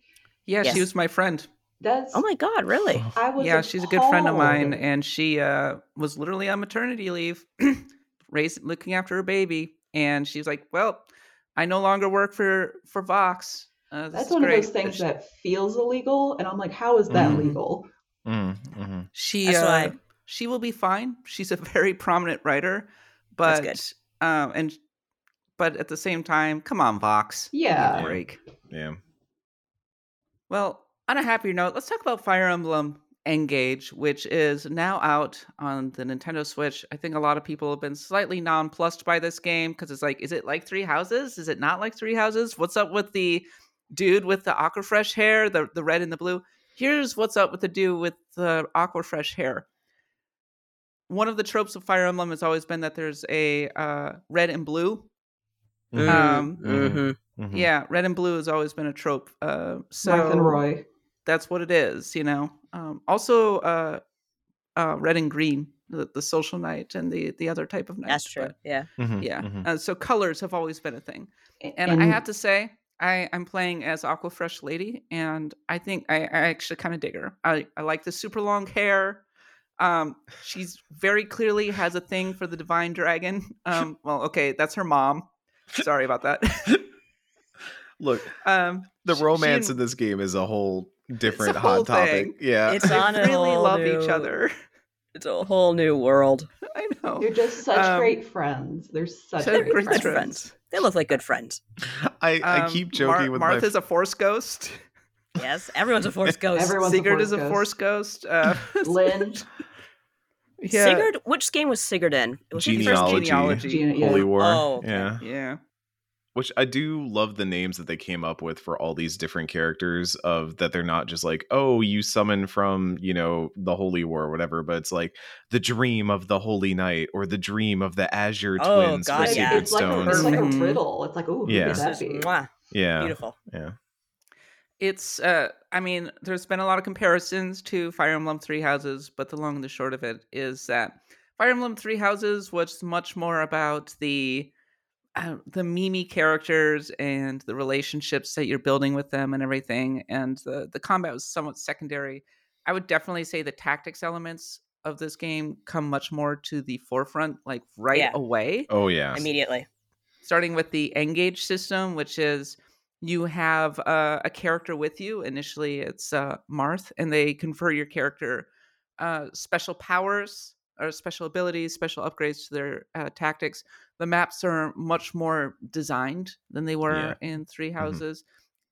S1: yeah,
S2: Yes.
S1: she was my friend.
S4: That's
S2: Oh my god, really?
S4: I was
S1: yeah, she's a good friend of mine, and she uh, was literally on maternity leave, raising, looking after her baby, and she's like, "Well, I no longer work for for Vox." Uh,
S4: That's one
S1: great.
S4: of those things that feels illegal, and I'm like, how is that
S3: Mhm.
S4: legal?
S3: Mhm, mhm.
S1: she
S2: That's
S1: uh,
S2: why-
S1: she will be fine. She's a very prominent writer,
S2: That's
S1: but
S2: good.
S1: um, and but at the same time, come on, Vox, give me a
S4: Yeah.
S1: break.
S3: yeah
S1: Well, on a happier note, let's talk about Fire Emblem Engage, which is now out on the Nintendo Switch. I think a lot of people have been slightly nonplussed by this game because it's like, is it like Three Houses? Is it not like Three Houses? What's up with the dude with the Aquafresh hair, the, the red and the blue? Here's what's up with the dude with the Aquafresh hair. One of the tropes of Fire Emblem has always been that there's a uh, red and blue.
S3: Mhm.
S1: Um,
S3: Mhm.
S2: hmm
S3: Mhm.
S1: Yeah, red and blue has always been a trope. Uh, so
S4: Marth and Roy.
S1: that's what it is, you know. Um, also, uh, uh, red and green, the, the social knight and the the other type of knight.
S2: That's true.
S1: but
S2: Yeah.
S3: Mhm.
S1: yeah,
S3: Mhm.
S1: uh, so colors have always been a thing, and, I have to say, I I'm playing as Aquafresh Lady, and I think I, I actually kind of dig her. I I like the super long hair. Um, she's very clearly has a thing for the divine dragon. Um, well, okay, that's her mom. Sorry about that.
S3: look
S1: um,
S3: the
S1: she- she
S3: romance
S1: and-
S3: in this game is a whole different
S1: a whole
S3: hot topic.
S1: thing.
S3: Yeah.
S2: It's on
S1: they
S2: a
S1: really love
S2: new-
S1: each other.
S2: It's a whole new world.
S1: I know.
S4: They're just such
S1: Um,
S4: great friends. They're such
S1: They're
S4: great
S1: great
S4: friends.
S1: friends.
S2: They look like good friends.
S3: I, I
S1: Um,
S3: keep joking
S1: Mar-
S3: with
S1: Marth's
S3: my
S1: a force ghost.
S2: Yes, everyone's a force ghost.
S4: Everyone's a
S1: Sigurd
S4: force
S1: is a
S4: ghost.
S1: force ghost. Uh,
S4: Lyn.
S1: Yeah.
S2: Sigurd, which game was Sigurd in? Was he the first
S3: Genealogy,
S1: genealogy.
S4: Gene- yeah.
S3: Holy War.
S2: Oh, okay.
S3: Yeah.
S1: Yeah.
S3: Which I do love the names that they came up with for all these different characters of that they're not just like, oh, you summon from, you know, the Holy War or whatever, but it's like the dream of the Holy Knight or the dream of the Azure
S2: Oh,
S3: twins
S2: God,
S3: for
S2: yeah.
S3: Secret
S4: it's like, a, it's like a
S1: Mhm.
S4: riddle. It's like, oh,
S3: Yeah.
S4: could
S2: This
S4: that
S2: is
S4: be?
S3: yeah.
S2: beautiful.
S3: Yeah.
S1: It's uh I mean, there's been a lot of comparisons to Fire Emblem Three Houses, but the long and the short of it is that Fire Emblem Three Houses was much more about the uh, the Mimi characters and the relationships that you're building with them and everything, and the the combat was somewhat secondary. I would definitely say the tactics elements of this game come much more to the forefront, like right
S2: Yeah.
S1: away
S3: Oh yeah.
S2: Immediately.
S1: starting with the engage system, which is you have uh, a character with you. Initially, it's uh, Marth, and they confer your character uh, special powers or special abilities, special upgrades to their uh, tactics. The maps are much more designed than they were
S3: Yeah.
S1: in Three Houses.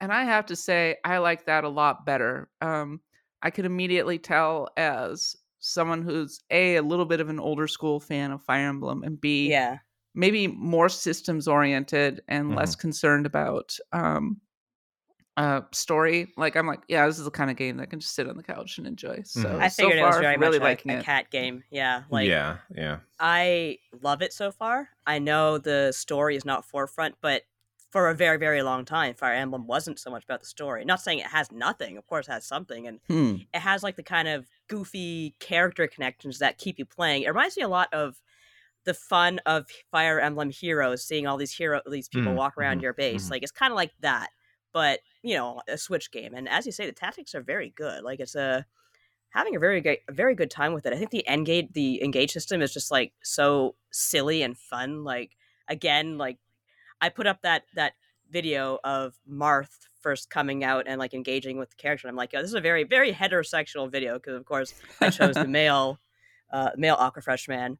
S1: And I have to say, I like that a lot better. Um, I could immediately tell as someone who's a a little bit of an older school fan of Fire Emblem, and b
S2: Yeah.
S1: maybe more systems oriented and less concerned about um uh story like i'm like yeah this is the kind of game that I can just sit on the couch and enjoy so
S3: Mhm.
S2: I
S1: so
S2: figured it was very
S1: really
S2: much like
S1: liking
S2: a
S1: it
S2: cat game. Yeah. Like
S3: yeah. Yeah.
S2: I love it so far. I know the story is not forefront, but for a very, very long time, Fire Emblem wasn't so much about the story. Not saying it has nothing, of course it has something, and
S1: hmm.
S2: it has like the kind of goofy character connections that keep you playing. It reminds me a lot of the fun of Fire Emblem Heroes, seeing all these hero these people
S3: Mm,
S2: walk around
S3: mhm,
S2: your base.
S3: mhm.
S2: Like it's kind of like that, but you know, a Switch game. And as you say, the tactics are very good. Like it's a having a very great, very good time with it. I think the engage the engage system is just like so silly and fun. Like again, like I put up that that video of Marth first coming out and like engaging with the character. I'm like, oh, this is a very very heterosexual video because of course I chose the male uh, male Aquafresh man,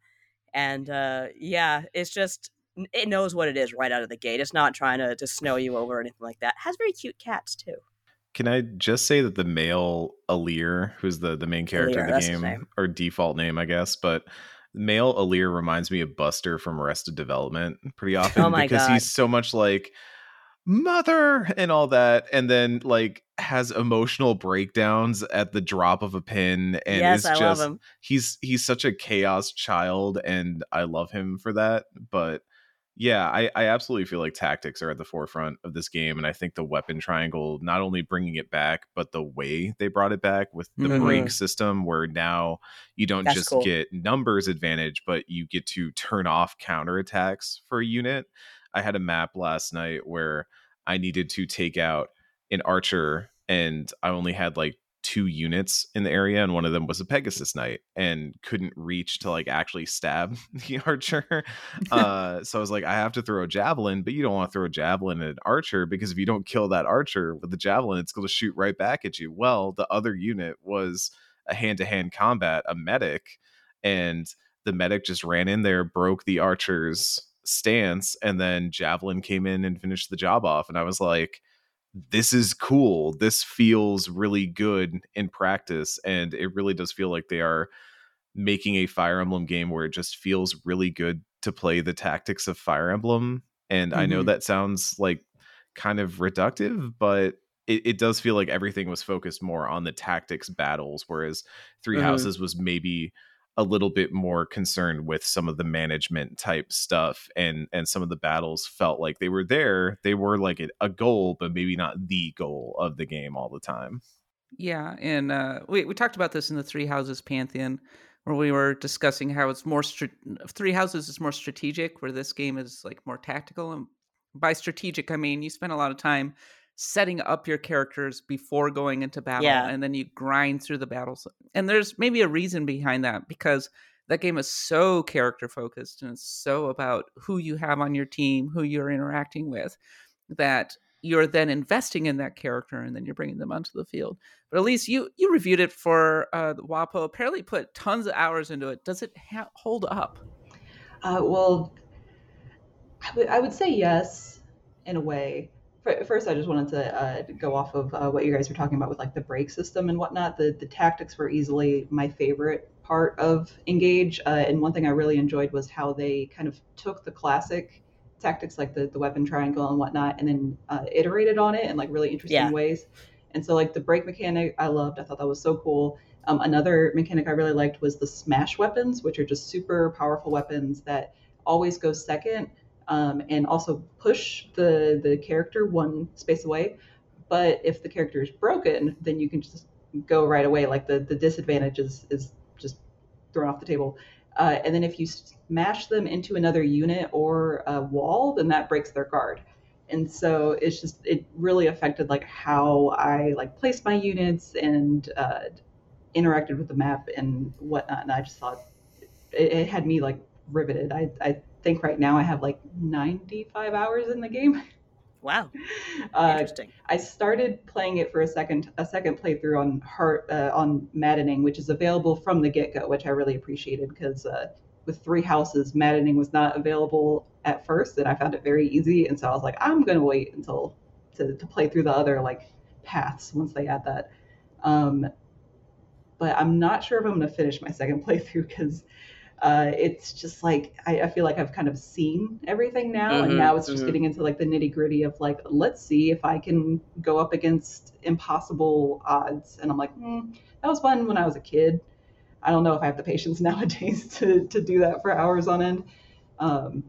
S2: and uh, yeah, it's just it knows what it is right out of the gate. It's not trying to, to snow you over or anything like that. It has very cute cats too.
S3: Can I just say that the male Alear, who's the the main character
S2: Alear,
S3: of the game, or default name, I guess, but male Alear reminds me of Buster from Arrested Development pretty oh often
S2: Oh my
S3: because
S2: God.
S3: he's so much like mother and all that, and then like has emotional breakdowns at the drop of a pin, and
S2: yes,
S3: is
S2: I
S3: just
S2: love him.
S3: he's he's such a chaos child, and I love him for that, but. Yeah, I, I absolutely feel like tactics are at the forefront of this game, and I think the weapon triangle, not only bringing it back, but the way they brought it back with the
S1: Mhm.
S3: break system, where now you don't
S2: That's
S3: just
S2: cool.
S3: get numbers advantage, but you get to turn off counterattacks for a unit. I had a map last night where I needed to take out an archer, and I only had like two units in the area, and one of them was a Pegasus Knight, and couldn't reach to like actually stab the archer. Uh, so I was like, I have to throw a javelin, but you don't want to throw a javelin at an archer because if you don't kill that archer with the javelin, it's going to shoot right back at you. Well, the other unit was a hand to hand combat, a medic, and the medic just ran in there, broke the archer's stance, and then javelin came in and finished the job off. And I was like, this is cool. This feels really good in practice. And it really does feel like they are making a Fire Emblem game where it just feels really good to play the tactics of Fire Emblem. And I know
S1: Mhm.
S3: that sounds like kind of reductive, but it, it does feel like everything was focused more on the tactics battles, whereas 3
S2: Mhm.
S3: Houses was maybe a little bit more concerned with some of the management type stuff and and some of the battles felt like they were there they were like a, a goal but maybe not the goal of the game all the time
S1: Yeah, and uh, we we talked about this in the Three Houses Pantheon, where we were discussing how it's more str- Three Houses is more strategic, where this game is like more tactical. And by strategic, I mean you spend a lot of time setting up your characters before going into battle,
S2: Yeah.
S1: and then you grind through the battles. And there's maybe a reason behind that because that game is so character focused and it's so about who you have on your team, who you're interacting with, that you're then investing in that character and then you're bringing them onto the field. But at least you you reviewed it for uh, the WAPO. Apparently, put tons of hours into it. Does it ha- hold up?
S4: Uh, well, I would- I would say yes, in a way. First, I just wanted to uh, go off of uh, what you guys were talking about with like the break system and whatnot. The the tactics were easily my favorite part of Engage, uh, and one thing I really enjoyed was how they kind of took the classic tactics like the the weapon triangle and whatnot, and then uh, iterated on it in like really interesting
S2: Yeah.
S4: ways. And so like the break mechanic, I loved. I thought that was so cool. Um, another mechanic I really liked was the smash weapons, which are just super powerful weapons that always go second um, and also push the the character one space away. But if the character is broken, then you can just go right away. Like the the disadvantage is is just thrown off the table. Uh, and then if you smash them into another unit or a wall, then that breaks their guard. And so it's just it really affected like how I like placed my units and uh, interacted with the map and whatnot. And I just thought it, it had me like riveted. I I think right now I have like 95 hours in the game.
S2: Wow,
S4: Uh,
S2: interesting.
S4: I started playing it for a second a second playthrough on heart uh, on maddening, which is available from the get go, which I really appreciated because uh, with three houses, maddening was not available at first, and I found it very easy. And so I was like, I'm gonna wait until to, to play through the other like paths once they add that. Um, but I'm not sure if I'm gonna finish my second playthrough because uh, it's just like I, I feel like I've kind of seen everything now,
S2: Mhm,
S4: and now it's just
S2: mhm.
S4: getting into like the nitty gritty of like, let's see if I can go up against impossible odds. And I'm like, hmm, that was fun when I was a kid. I don't know if I have the patience nowadays to to do that for hours on end. Um,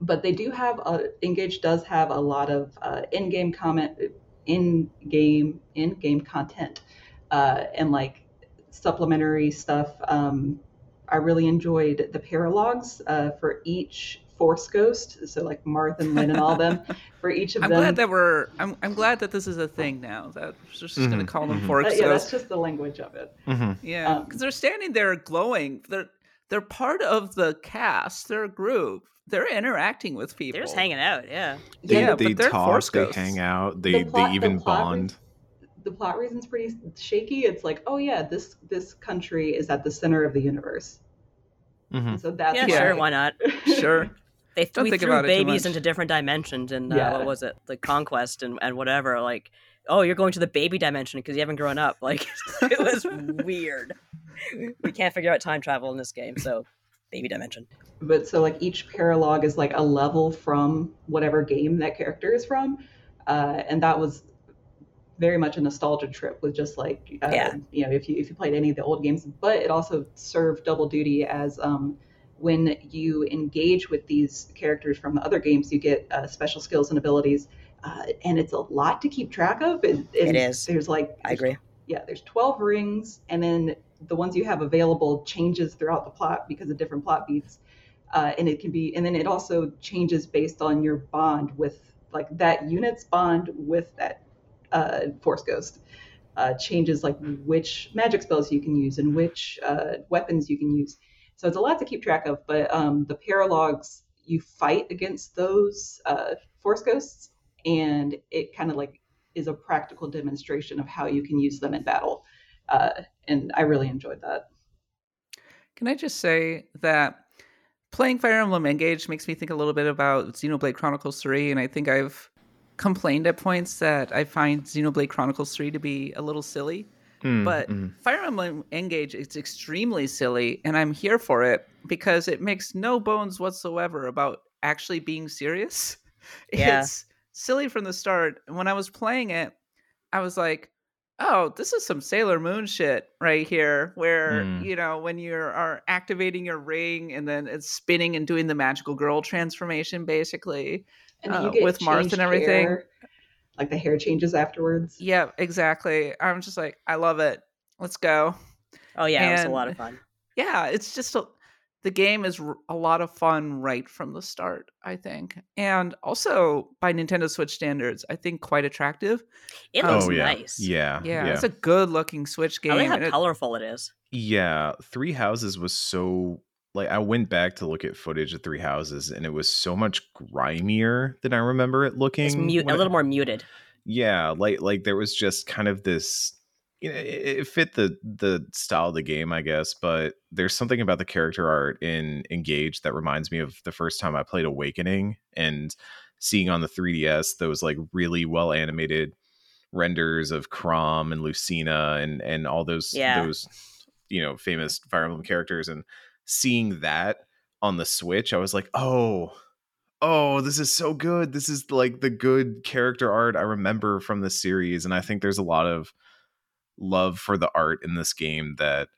S4: but they do have a, Engage does have a lot of uh, in-game comment, in-game in-game content, uh, and like supplementary stuff. Um, I really enjoyed the paralogs uh, for each Force Ghost, so like Marth and Lyn and all them. For each of
S1: I'm
S4: them,
S1: glad that we're. I'm, I'm glad that this is a thing now. That we're just going to call them
S3: mhm.
S1: forks.
S4: Uh, yeah, that's just the language of it.
S3: Mhm.
S1: Yeah,
S4: Um,
S1: because they're standing there glowing. They're they're part of the cast. They're a group. They're interacting with people.
S2: They're just hanging out. Yeah.
S3: They,
S1: Yeah,
S3: they
S1: but they're
S3: talk,
S1: Force
S3: they
S1: ghosts.
S3: hang out, they,
S4: plot-
S3: they even
S4: plot
S3: bond.
S4: The plot reason's pretty shaky. It's like, oh yeah, this this country is at the center of the universe.
S3: Mhm.
S4: So that's
S2: Yeah,
S1: Yeah.
S2: sure. Why not?
S1: Sure.
S2: They
S1: Don't
S2: we
S1: think
S2: threw
S1: about
S2: babies into different dimensions, and uh,
S4: Yeah.
S2: what was it, the conquest and, and whatever. Like, oh, you're going to the baby dimension because you haven't grown up. Like, it was weird. We can't figure out time travel in this game, so baby dimension.
S4: but so like each paralog is like a level from whatever game that character is from uh, and that was very much a nostalgia trip with just like uh,
S2: Yeah.
S4: you know if you if you played any of the old games but it also served double duty as um, when you engage with these characters from the other games you get uh, special skills and abilities uh, and it's a lot to keep track of it,
S2: It is.
S4: there's like
S2: I agree.
S4: yeah, there's 12 rings, and then the ones you have available changes throughout the plot because of different plot beats. Uh, and it can be, and then it also changes based on your bond with, like, that unit's bond with that uh, Force Ghost. Uh, changes, like, which magic spells you can use and which uh, weapons you can use. So it's a lot to keep track of, but um, the paralogs, you fight against those uh, Force Ghosts, and it kind of like is a practical demonstration of how you can use them in battle. Uh, and I really enjoyed that.
S1: Can I just say that playing Fire Emblem Engage makes me think a little bit about Xenoblade Chronicles 3, and I think I've complained at points that I find Xenoblade Chronicles 3 to be a little silly.
S3: Mm,
S1: But
S3: mhm.
S1: Fire Emblem Engage is extremely silly, and I'm here for it because it makes no bones whatsoever about actually being serious.
S2: Yeah.
S1: It's silly from the start. When I was playing it, I was like, oh, this is some Sailor Moon shit right here, where,
S3: Mm.
S1: you know, when you are activating your ring and then it's spinning and doing the magical girl transformation, basically.
S4: And then
S1: Uh, with Marth and everything.
S4: hair, like the hair changes afterwards.
S1: Yeah, exactly. I'm just like, I love it. Let's go.
S2: Oh yeah, it was a lot of fun.
S1: yeah, it's just a, the game is a lot of fun right from the start, I think, and also by Nintendo Switch standards, I think quite attractive.
S2: It
S1: Oh,
S2: looks
S3: oh yeah,
S2: nice.
S3: yeah,
S1: Yeah,
S3: yeah,
S1: it's a good looking Switch
S2: I
S1: game.
S2: like how
S1: and it-
S2: colorful it is.
S3: Yeah, Three Houses was so like I went back to look at footage of Three Houses and it was so much grimier than I remember it looking.
S2: It's mute, a little more muted.
S3: yeah, like like there was just kind of this you know, it, it fit the the style of the game, I guess, but there's something about the character art in Engage that reminds me of the first time I played Awakening and seeing on the 3DS those like really well animated renders of Chrom and Lucina and and all those
S2: Yeah.
S3: those you know famous Fire Emblem characters and seeing that on the Switch, I was like, oh, oh, this is so good. This is like the good character art I remember from the series, and I think there's a lot of love for the art in this game that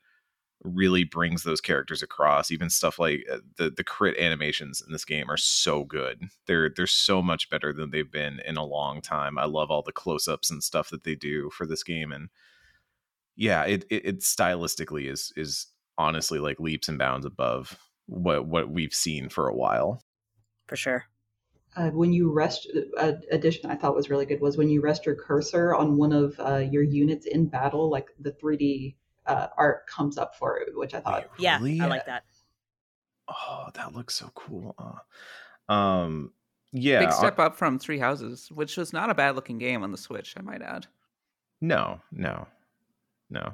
S3: really brings those characters across. Even stuff like uh, the the crit animations in this game are so good. They're they're so much better than they've been in a long time. I love all the close-ups and stuff that they do for this game and yeah it it, it stylistically is is honestly like leaps and bounds above what what we've seen for a while
S2: for sure.
S4: Uh, when you rest, uh, addition I thought was really good was when you rest your cursor on one of uh, your units in battle, like the 3D uh, art comes up for it, which I thought
S3: Wait,
S2: Yeah. I like that.
S3: oh that looks so cool uh, um yeah
S1: Big
S3: uh,
S1: step up from Three Houses, which was not a bad looking game on the Switch, I might add.
S3: no no no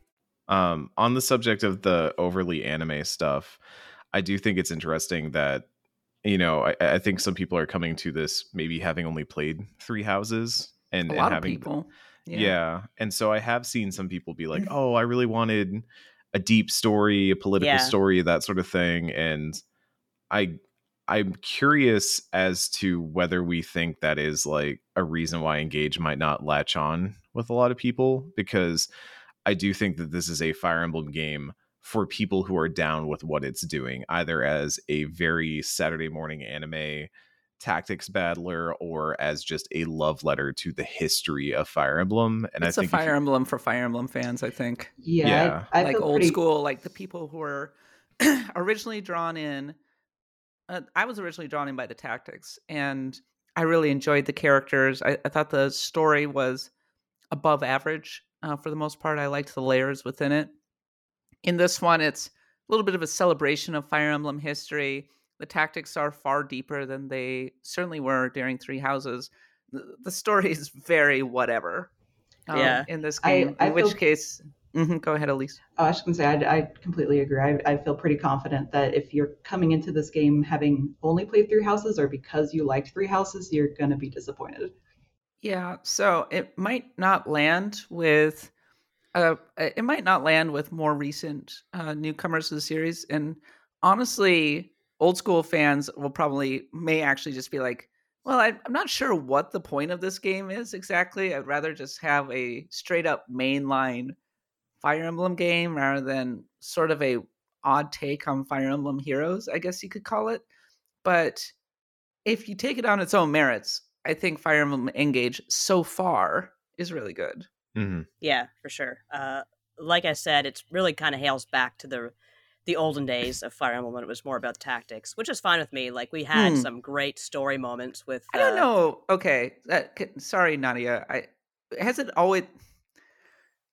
S3: Um on the subject of the overly anime stuff i do think it's interesting that you know i, I think some people are coming to this maybe having only played three houses and,
S1: A
S3: and
S1: lot of
S3: having
S1: people.
S3: yeah. and so i have seen some people be like oh i really wanted a deep story a political
S2: Yeah.
S3: story that sort of thing and i i'm curious as to whether we think that is like a reason why engage might not latch on with a lot of people because i do think that this is a fire emblem game for people who are down with what it's doing either as a very saturday morning anime tactics battler or as just a love letter to the history of fire emblem and
S1: it's
S3: i
S1: a
S3: think if you-
S1: Fire Emblem for Fire Emblem fans, I think.
S4: yeah,
S3: Yeah.
S4: I, I
S1: like old
S4: pretty,
S1: school, like the people who were originally drawn in. Uh, I was originally drawn in by the tactics, and I really enjoyed the characters. I, I thought the story was above average uh, for the most part. I liked the layers within it. In this one, it's a little bit of a celebration of Fire Emblem history. The tactics are far deeper than they certainly were during Three Houses. The, the story is very whatever. um,
S2: Yeah.
S1: In this game,
S4: I
S1: in which
S4: feel-
S1: case, Mhm, go ahead, Alyse.
S4: Oh, I was gonna say, I, I completely agree. I, I feel pretty confident that if you're coming into this game having only played Three Houses, or because you liked Three Houses, you're gonna be disappointed.
S1: Yeah, so it might not land with uh it might not land with more recent uh newcomers to the series and honestly old school fans will probably may actually just be like well I, i'm not sure what the point of this game is exactly. I'd rather just have a straight up mainline fire emblem game rather than sort of a odd take on fire emblem heroes i guess you could call it. But if you take it on its own merits i think fire emblem engage so far is really good
S3: Mhm.
S2: Yeah, for sure. Uh, like I said, it's really kind of hails back to the the olden days of Fire Emblem when it was more about tactics, which is fine with me. Like we had
S1: Hmm.
S2: some great story moments with.
S1: I don't
S2: uh,
S1: know. Okay, that, c- sorry, Nadia. I has it always.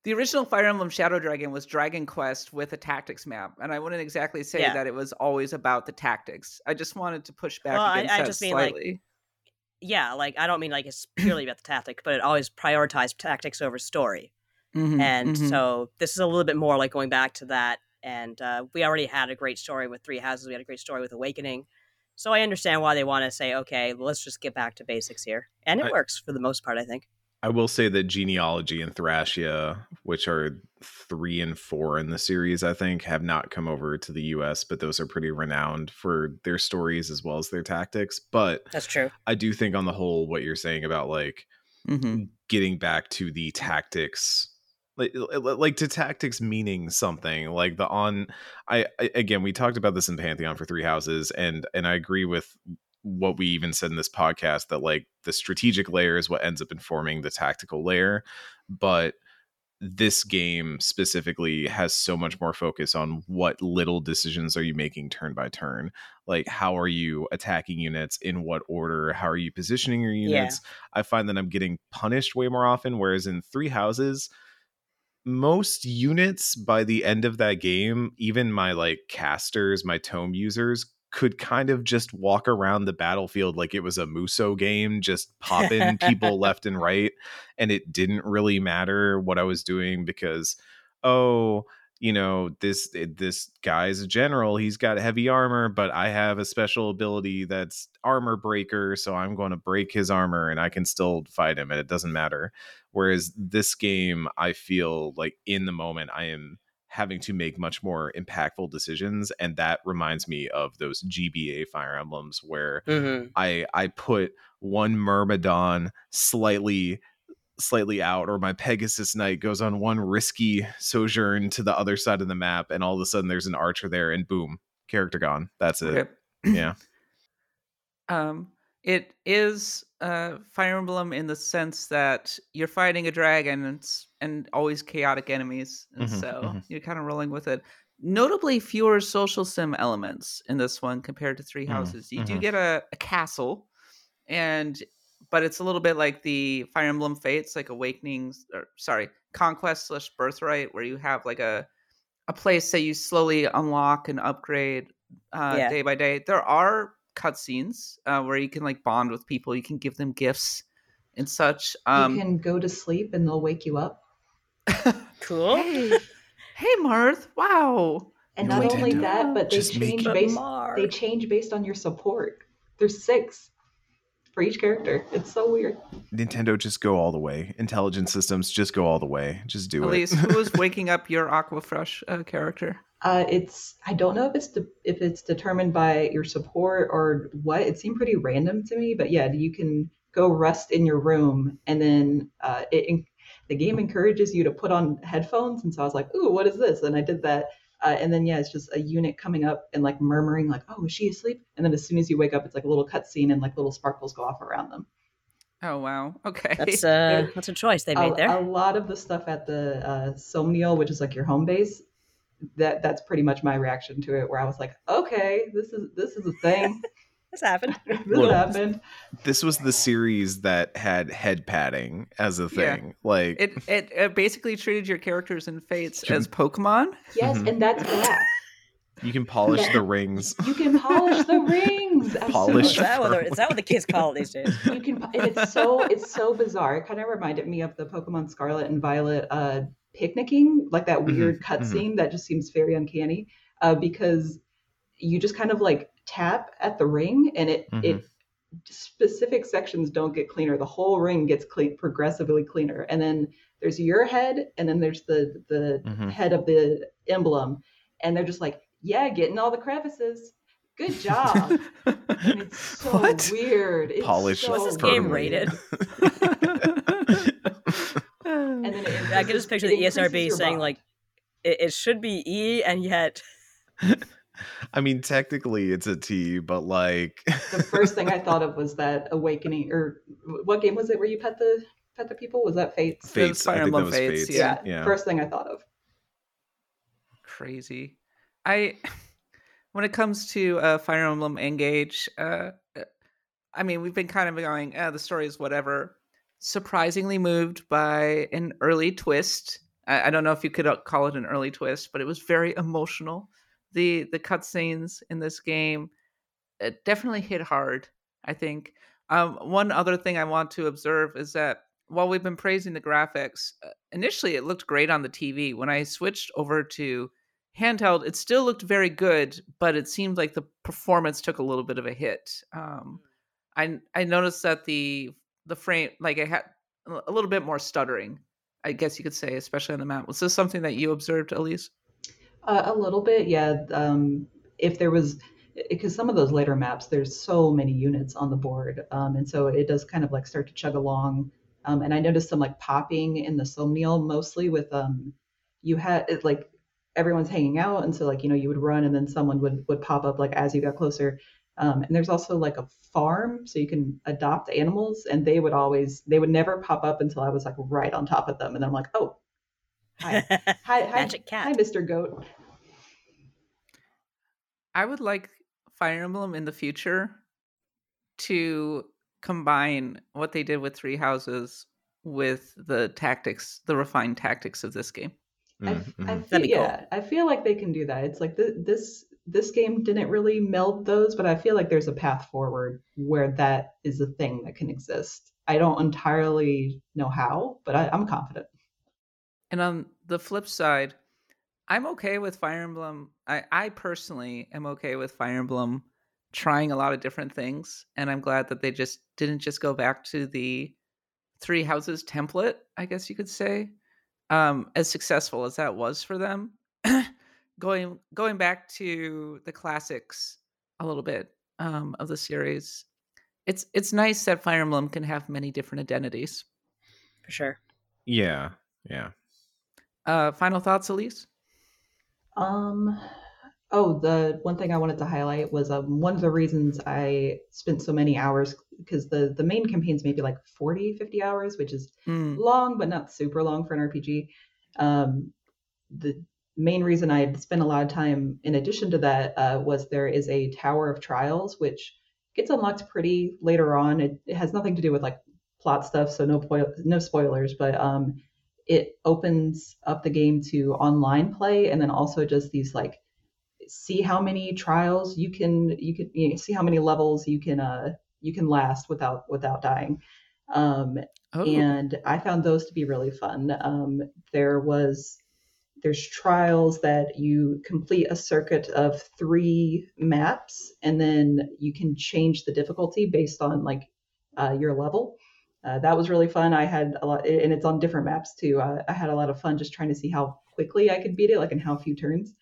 S1: The original Fire Emblem Shadow Dragon was Dragon Quest with a tactics map, and I wouldn't exactly say
S2: Yeah.
S1: that it was always about the tactics. I just wanted to push back
S2: Well, I-
S1: against
S2: I
S1: that
S2: just mean, like,
S1: slightly.
S2: Yeah, like I don't mean like it's purely about the tactic, but it always prioritized tactics over story.
S1: Mhm,
S2: and
S1: mhm.
S2: so this is a little bit more like going back to that and uh, we already had a great story with three houses we had a great story with awakening so i understand why they want to say okay let's just get back to basics here and it
S3: I-
S2: works for the most part i think
S3: I will say that Genealogy and Thracia, which are three and four in the series, I think, have not come over to the US, but those are pretty renowned for their stories as well as their tactics. But
S2: that's true
S3: I do think, on the whole, what you're saying about like
S1: Mhm.
S3: getting back to the tactics like, like to tactics meaning something like the on I, I again we talked about this in pantheon for three houses and and i agree with what we even said in this podcast that like the strategic layer is what ends up informing the tactical layer but this game specifically has so much more focus on what little decisions are you making turn by turn like how are you attacking units in what order how are you positioning your units yeah. i find that i'm getting punished way more often whereas in three houses most units by the end of that game even my like casters my tome users could kind of just walk around the battlefield like it was a Musou game, just popping people left and right. And it didn't really matter what I was doing because, oh, you know, this eh, this guy's a general. He's got heavy armor, but I have a special ability that's armor breaker, so I'm going to break his armor and I can still fight him and it doesn't matter. Whereas this game, I feel like in the moment I am having to make much more impactful decisions and that reminds me of those GBA fire emblems where mm-hmm. I I put one myrmidon slightly slightly out or my pegasus knight goes on one risky sojourn to the other side of the map and all of a sudden there's an archer there and boom character gone that's it Rip. yeah
S1: um it is uh, Fire Emblem in the sense that you're fighting a dragon and, and always chaotic enemies, and mm-hmm, so mm-hmm. you're kind of rolling with it. Notably, fewer social sim elements in this one compared to Three mm, Houses. Mm-hmm, you do get a, a, castle, and but it's a little bit like the Fire Emblem Fates, like Awakenings, or sorry, Conquest slash Birthright, where you have like a a place that you slowly unlock and upgrade uh, yeah. day by day. There are cutscenes uh, where you can like bond with people. You can give them gifts and such.
S4: Um, you can go to sleep and they'll wake you up.
S2: cool.
S1: Hey, hey, Marth! Wow.
S4: And not only that, but they change based. They change based on your support. There's six for each character. It's so weird.
S3: Nintendo just go all the way. Intelligent systems just go all the way. Just do
S1: Alyse, it. who is waking up your Aquafresh uh, character?
S4: Uh, it's I don't know if it's de- if it's determined by your support or what. It seemed pretty random to me, but yeah, you can go rest in your room, and then uh, it the game encourages you to put on headphones. And so I was like, "Ooh, what is this?" And I did that, uh, and then yeah, it's just a unit coming up and like murmuring, like, "Oh, is she asleep?" And then as soon as you wake up, it's like a little cutscene and like little sparkles go off around them.
S1: Oh wow! Okay,
S2: that's uh, that's a choice they made
S4: a,
S2: there.
S4: A lot of the stuff at the uh, Somniel, which is like your home base, that that's pretty much my reaction to it where i was like okay this is this is a thing
S2: this happened
S4: this well, happened
S3: this was the series that had head padding as a thing yeah. like
S1: it, it, it basically treated your characters and fates as pokemon
S4: yes mm-hmm. and that's black
S3: you can polish the rings.
S4: You can polish the rings.
S3: Polish.
S2: Is that, what is that what the kids call it these days?
S4: You can. It's so it's so bizarre. It kind of reminded me of the Pokemon Scarlet and Violet uh, picnicking, like that mm-hmm, weird mm-hmm. cutscene mm-hmm. that just seems very uncanny uh, because you just kind of like tap at the ring and it mm-hmm. it specific sections don't get cleaner. The whole ring gets clean progressively cleaner, and then there's your head, and then there's the the mm-hmm. head of the emblem, and they're just like, yeah, getting all the crevices. Good job. and it's so what? weird. It's
S3: Polish.
S4: So
S2: What's this game rated? and then it, I can just picture the ESRB saying like, it, it should be E, and yet.
S3: I mean, technically it's a T, but like
S4: the first thing I thought of was that Awakening, or what game was it where you pet the pet the people? Was that Fates?
S3: Fates. Fire Emblem
S1: Fates.
S3: Fates.
S4: Yeah. yeah. First thing I thought of.
S1: Crazy. I when it comes to uh, Fire Emblem Engage, uh, uh, I mean, we've been kind of going, uh, the story is whatever surprisingly moved by an early twist. I, I, don't know if you could uh, call it an early twist, but it was very emotional. The the cutscenes in this game it definitely hit hard. I think. Um, one other thing I want to observe is that while we've been praising the graphics, uh, initially it looked great on the TV. When I switched over to handheld, it still looked very good, but it seemed like the performance took a little bit of a hit. Um, I I noticed that the the frame like it had a little bit more stuttering i guess you could say especially on the map was this something that you observed alyse?
S4: Uh, a little bit yeah um, if there was because some of those later maps there's so many units on the board um, and so it does kind of like start to chug along um, and i noticed some like popping in the somniel mostly with um you had it like everyone's hanging out and so like you know you would run and then someone would would pop up like as you got closer um, and there's also like a farm, so you can adopt animals, and they would always, they would never pop up until I was like right on top of them. And then I'm like, oh, Hi, hi, hi,
S2: Magic cat.
S4: hi, Mr. Goat.
S1: I would like Fire Emblem in the future to combine what they did with Three Houses with the tactics, the refined tactics of this game.
S4: I,
S3: Mm-hmm.
S4: feel,
S2: That'd be cool.
S4: yeah, I feel like they can do that. It's like th- this this game didn't really meld those, but I feel like there's a path forward where that is a thing that can exist. I don't entirely know how, but I, I'm confident.
S1: And on the flip side, I'm okay with Fire Emblem. I, I personally am okay with Fire Emblem trying a lot of different things. And I'm glad that they just didn't just go back to the three houses template, I guess you could say. Um, as successful as that was for them. going going back to the classics a little bit um, of the series. It's it's nice that Fire Emblem can have many different identities.
S2: For sure.
S3: Yeah, yeah.
S1: Uh, final thoughts, Alyse?
S4: Um, oh, the one thing I wanted to highlight was um, one of the reasons I spent so many hours because the the main campaign's maybe like 40, 50 hours, which is
S1: Mm.
S4: long but not super long for an RPG. Um, the main reason I spent a lot of time in addition to that uh, was there is a Tower of Trials, which gets unlocked pretty later on. It, it has nothing to do with like plot stuff, so no poi- no spoilers, but um, it opens up the game to online play and then also just these like see how many trials you can you can you know, see how many levels you can uh you can last without without dying um
S1: Oh,
S4: and I found those to be really fun. Um, there was there's trials that you complete a circuit of three maps, and then you can change the difficulty based on like uh, your level. Uh, that was really fun. I had a lot, and it's on different maps too. Uh, I had a lot of fun just trying to see how quickly I could beat it, like in how few turns.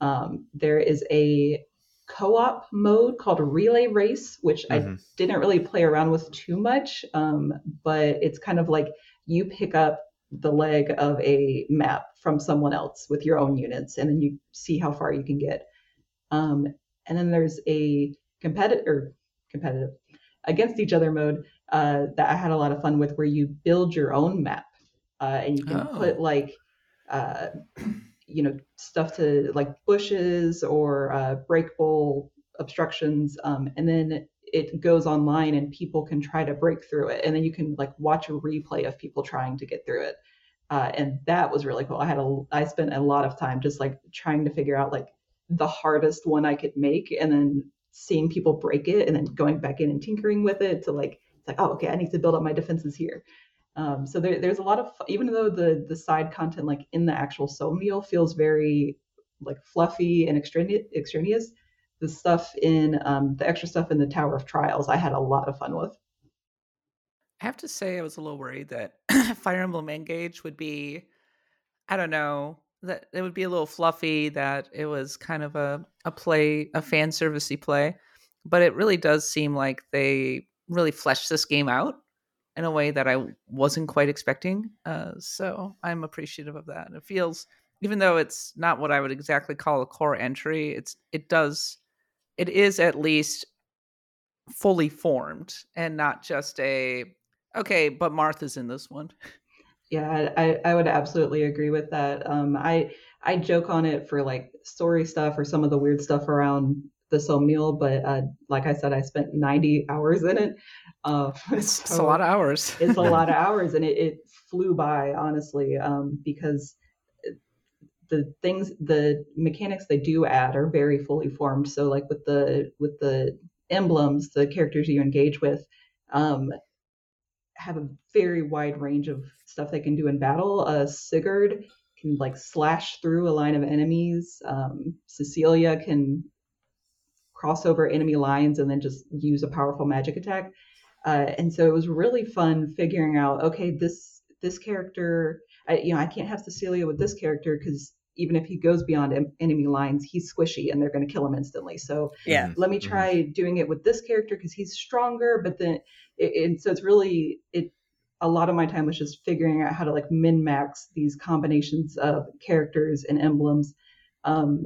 S4: Um, there is a co-op mode called Relay Race, which I
S3: Mhm.
S4: didn't really play around with too much, um, but it's kind of like you pick up the leg of a map from someone else with your own units, and then you see how far you can get. Um, and then there's a competitor competitive against each other mode uh, that I had a lot of fun with, where you build your own map, uh, and you can
S1: Oh.
S4: put like uh, you know stuff to like bushes or uh, breakable obstructions, um, and then it goes online and people can try to break through it, and then you can like watch a replay of people trying to get through it. Uh, and that was really cool. I had a I spent a lot of time just like trying to figure out like the hardest one I could make, and then seeing people break it, and then going back in and tinkering with it to like it's like oh okay I need to build up my defenses here. Um, so there, there's a lot of even though the the side content like in the actual Somniel feels very like fluffy and extraneous, extraneous the stuff in um, the extra stuff in the Tower of Trials I had a lot of fun with.
S1: I have to say, I was a little worried that Fire Emblem Engage would be, I don't know, that it would be a little fluffy, that it was kind of a, a play, a fan servicey play. But it really does seem like they really fleshed this game out in a way that I wasn't quite expecting. Uh, so I'm appreciative of that. It feels, even though it's not what I would exactly call a core entry, it's it does, it is at least fully formed and not just a okay, but Marth's in this one.
S4: Yeah, I, I would absolutely agree with that. Um, I I joke on it for like story stuff or some of the weird stuff around the Somniel, but uh, like I said, I spent 90 hours in it. Uh,
S1: It's, it's a lot of hours.
S4: it's a lot of hours and it, it flew by honestly um, because the things the mechanics they do add are very fully formed. So like with the with the emblems the characters you engage with um, have a very wide range of stuff they can do in battle. Uh, sigurd can like slash through a line of enemies. Um, cecilia can cross over enemy lines and then just use a powerful magic attack. Uh, and so it was really fun figuring out okay this this character I, you know i can't have cecilia with this character because even if he goes beyond em- enemy lines he's squishy and they're going to kill him instantly so
S2: Yeah.
S3: Mhm.
S4: let me
S3: Mhm.
S4: try doing it with this character because he's stronger but then it, and so it's really it a lot of my time was just figuring out how to like min max these combinations of characters and emblems um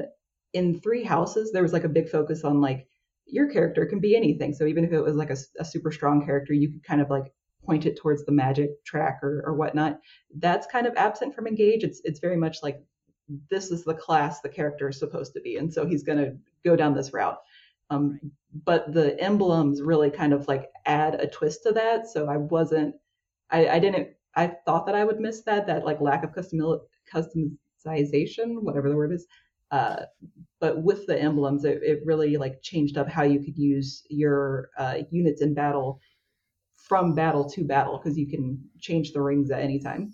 S4: in three houses there was like a big focus on like your character can be anything so even if it was like a super strong character you could kind of like point it towards the magic track or, or whatnot. That's kind of absent from Engage. It's it's very much like this is the class the character is supposed to be, and so he's going to go down this route. Um, but the emblems really kind of like add a twist to that. So I wasn't, I, I didn't, I thought that I would miss that that like lack of custom customization, whatever the word is. Uh, but with the emblems, it, it really like changed up how you could use your uh, units in battle from battle to battle because you can change the rings at any time.